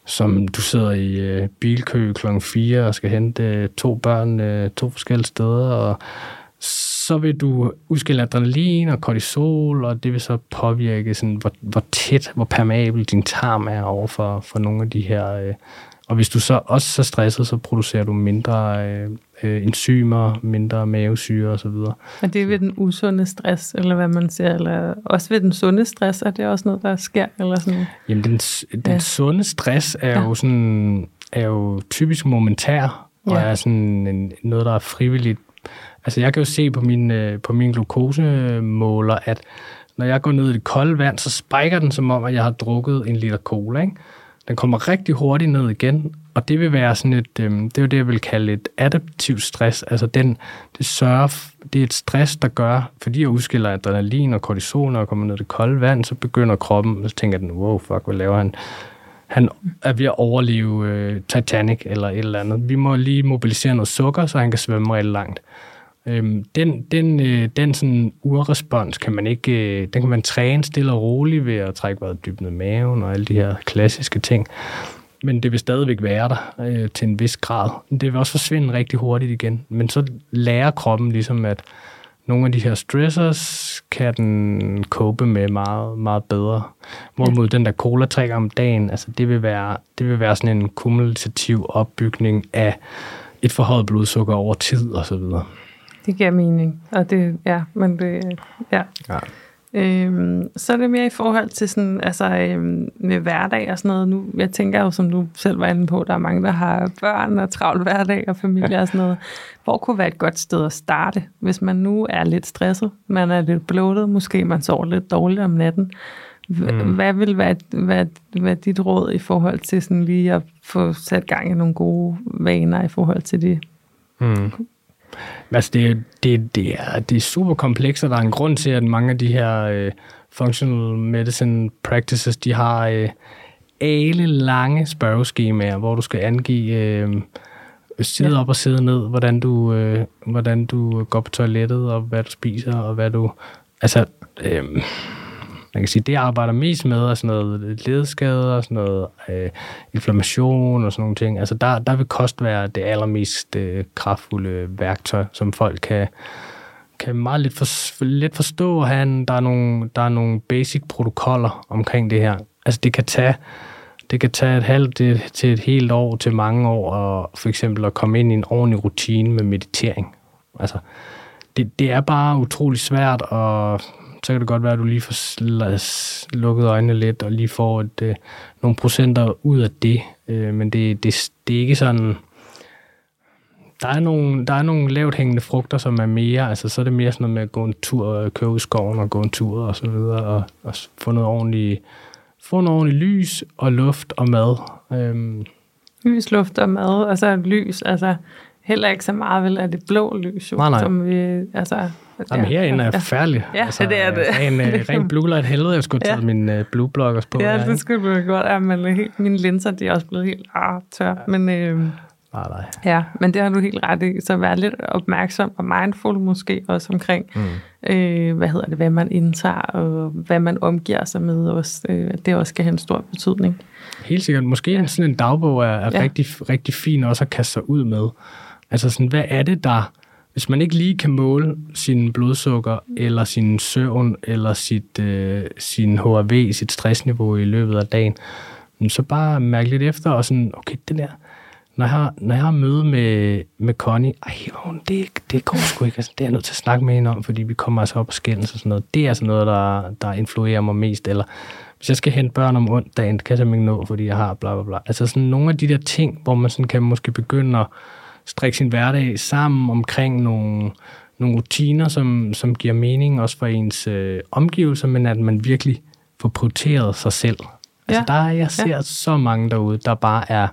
som du sidder i øh, bilkø klokken 4 og skal hente øh, to børn øh, to forskellige steder, og så vil du udskille adrenalin og kortisol, og det vil så påvirke, sådan, hvor, hvor tæt, hvor permeabel din tarm er over for, for nogle af de her... Øh, og hvis du så også er stresset, så producerer du mindre øh, øh, enzymer, mindre mavesyre osv. Og det er ved den usunde stress, eller hvad man siger, eller også ved den sunde stress, er det også noget, der sker? Eller sådan? Jamen, den, den ja. sunde stress er ja. jo sådan er jo typisk momentær, og Ja. er sådan en, noget, der er frivilligt. Altså jeg kan jo se på min, øh, på min glukosemåler, at når jeg går ned i det kolde vand, så spiker den som om, at jeg har drukket en liter cola. Ikke? Den kommer rigtig hurtigt ned igen, og det vil være sådan et, øh, det er jo det, jeg vil kalde et adaptivt stress. Altså den, det sørger, det er et stress, der gør, fordi jeg udskiller adrenalin og kortisol, når jeg kommer ned i det kolde vand, så begynder kroppen, så tænker den, wow, fuck, hvad laver han? Han er ved at overleve øh, Titanic eller et eller andet. Vi må lige mobilisere noget sukker, så han kan svømme rigtig langt. Øhm, den, den, øh, den sådan urrespons kan man ikke, øh, den kan man træne stille og roligt ved at trække vejret dybt ned i maven og alle de her klassiske ting. Men det vil stadigvæk være der øh, til en vis grad. Det vil også forsvinde rigtig hurtigt igen. Men så lærer kroppen ligesom, at nogle af de her stressors kan den cope med meget, meget bedre. Hvorimod den der cola gange om dagen, altså det vil være, det vil være sådan en kumulativ opbygning af et forhøjet blodsukker over tid og så videre. Det giver mening. Og det, ja, men det, ja. Ja. Øhm, så er det mere i forhold til sådan, altså øhm, med hverdag og sådan noget. Nu, jeg tænker jo, som du selv var inde på, der er mange, der har børn og travlt hverdag og familie og sådan noget. Hvor kunne være et godt sted at starte, hvis man nu er lidt stresset, man er lidt bloated, måske man sover lidt dårligt om natten. H- Mm. Hvad vil være, være, være dit råd i forhold til sådan lige at få sat gang i nogle gode vaner i forhold til det? Mm. Altså, det, det, det, er, det er super komplekst, og der er en grund til, at mange af de her øh, functional medicine practices, de har øh, alle lange spørgeskemaer, hvor du skal angive øh, side op og side ned, hvordan du, øh, hvordan du går på toilettet, og hvad du spiser, og hvad du... Altså, øh, man kan sige, det jeg arbejder mest med er sådan noget ledskader, og sådan noget øh, inflammation og sådan nogle ting. Altså der, der vil kost være det allermest øh, kraftfulde værktøj, som folk kan, kan meget lidt, for, lidt forstå. Han, der, er nogle, der er nogle basic protokoller omkring det her. Altså det kan tage, det kan tage et halvt til, til et helt år, til mange år, og for eksempel at komme ind i en ordentlig rutine med meditering. Altså, det, det er bare utrolig svært, at så kan det godt være, at du lige får lukket øjnene lidt, og lige får et, øh, nogle procenter ud af det. Øh, men det, det, det er ikke sådan... Der er, nogle, der er nogle lavt hængende frugter, som er mere, altså så er det mere sådan noget med at gå en tur, øh, køre ud i skoven og gå en tur og så videre, og, og få noget ordentligt, få noget ordentligt lys og luft og mad. Øhm, Lys, luft og mad, altså lys, altså heller ikke så meget vel af det blå lys, jo, Nej, nej. som vi, altså... Jamen, herinde er ja. forfærdeligt. Ja, det er det. Ren, øh, ren blue light helvede. Jeg skulle have taget Ja. min uh, blue blockers på. Ja, det skulle du gjort. Ja, men helt, mine linser, de er også blevet helt ah, tør. Men, øh, Nej, nej. ja, men det har du helt ret i. Så vær lidt opmærksom og mindful måske også omkring, Mm. øh, hvad hedder det, hvad man indtager og hvad man omgiver sig med. Også, øh, det også skal have en stor betydning. Helt sikkert. Måske ja. sådan en dagbog er, er Ja. ja. rigtig, rigtig fin også at kaste sig ud med. Altså sådan, hvad er det, der... Hvis man ikke lige kan måle sin blodsukker, eller sin søvn, eller sit, øh, sin HRV, sit stressniveau i løbet af dagen, men så bare mærke lidt efter, og sådan, okay, det der, når jeg har, når jeg har møde med, med Connie, ej, hun, det, det går sgu ikke, altså, det er jeg nødt til at snakke med hende om, fordi vi kommer altså op og skændes og sådan noget. Det er altså noget, der, der influerer mig mest, eller hvis jeg skal hente børn om onsdagen, det kan jeg simpelthen ikke nå, fordi jeg har bla bla bla. Altså sådan nogle af de der ting, hvor man sådan kan måske begynde at strikke sin hverdag sammen omkring nogle, nogle rutiner, som, som giver mening også for ens øh, omgivelser, men at man virkelig får prioriteret sig selv. Altså Ja. der, er- jeg ser Ja. ja. så mange derude, der bare er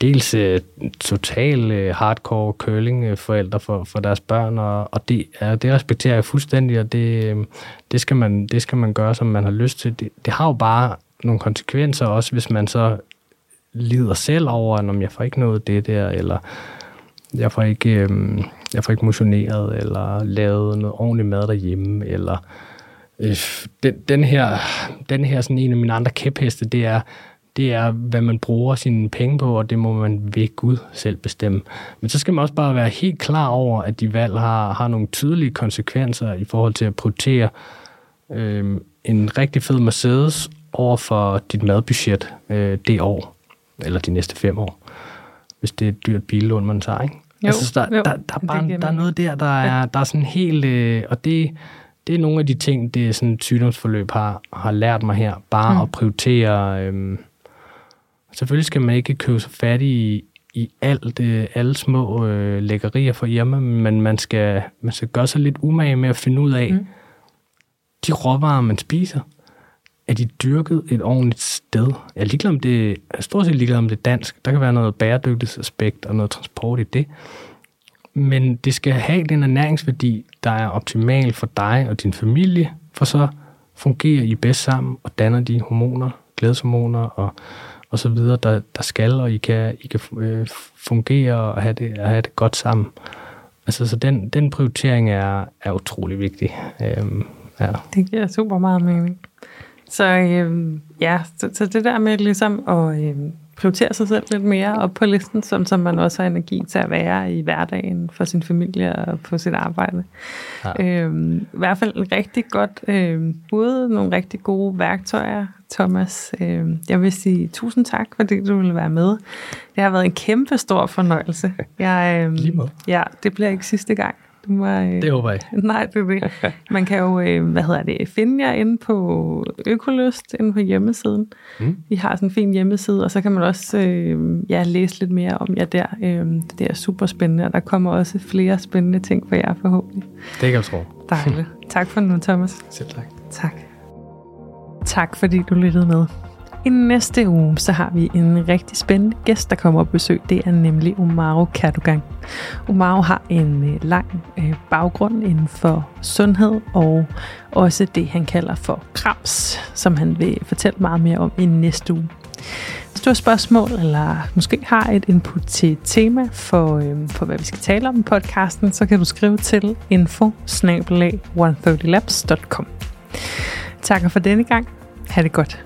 dels øh, total øh, hardcore curling-forældre for, for deres børn, og, og det, er, det respekterer jeg fuldstændig, og det, øh, det, skal man, det skal man gøre, som man har lyst til. Det, det har jo bare nogle konsekvenser også, hvis man så lider selv over, at jeg får ikke noget det der, eller jeg får ikke, øh, jeg får ikke motioneret, eller lavet noget ordentligt mad derhjemme, eller øh, den, den her, den her sådan en af mine andre kæpheste, det er, det er, hvad man bruger sine penge på, og det må man ved Gud selv bestemme. Men så skal man også bare være helt klar over, at de valg har, har nogle tydelige konsekvenser i forhold til at prioritere øh, en rigtig fed Mercedes over for dit madbudget øh, det år, eller de næste fem år, hvis det er et dyrt billån, man tager, ikke? Jo, altså, der, jo, der, der, er det bare, der er noget der, der er, der er sådan helt... Øh, og det, det er nogle af de ting, det sådan et sygdomsforløb har, har lært mig her. Bare Mm. mm. at prioritere... Øh, Selvfølgelig skal man ikke købe sig fat i, i alt, øh, alle små øh, lækkerier for Irma, men man skal, man skal gøre sig lidt umage med at finde ud af, mm. de råvarer, man spiser, er de dyrket et ordentligt sted? Jeg er, ligeglad om det, jeg er stort set ligeglad om det er dansk. Der kan være noget bæredygtighedsaspekt og noget transport i det. Men det skal have den ernæringsværdi, der er optimal for dig og din familie, for så fungerer I bedst sammen og danner de hormoner, glædeshormoner og, og så videre, der, der skal, og I kan, I kan øh, fungere og have det, og have det godt sammen. Altså, så den, den prioritering er, er utrolig vigtig. Øhm, ja. Det giver super meget mening. Så øhm, ja, så, så det der med ligesom at øhm, prioritere sig selv lidt mere op på listen, som, som man også har energi til at være i hverdagen for sin familie og på sit arbejde. Ja. Øhm, I hvert fald rigtig godt øhm, bud, nogle rigtig gode værktøjer, Thomas. Øhm, jeg vil sige tusind tak, fordi du ville være med. Det har været en kæmpe stor fornøjelse. Jeg, Lige Ja, det bliver ikke sidste gang. Du må, øh, det håber jeg Nej, det er det. Man kan jo, øh, hvad hedder det, finde jer inde på Økolyst, inde på hjemmesiden. Mm. Vi har sådan en fin hjemmeside, og så kan man også øh, ja, læse lidt mere om jer der. Øh, det er super spændende, og der kommer også flere spændende ting for jer forhåbentlig. Det kan jeg tro. Dejligt. tak for nu, Thomas. Selv tak. Tak. Tak fordi du lyttede med. I næste uge, så har vi en rigtig spændende gæst, der kommer på besøg. Det er nemlig Omaro Kadogan. Omaro har en øh, lang øh, baggrund inden for sundhed, og også det, han kalder for krams, som han vil fortælle meget mere om i næste uge. Hvis du har spørgsmål, eller måske har et input til et tema for, øh, for hvad vi skal tale om i podcasten, så kan du skrive til info 130labs.com. Takker for denne gang. Ha' det godt.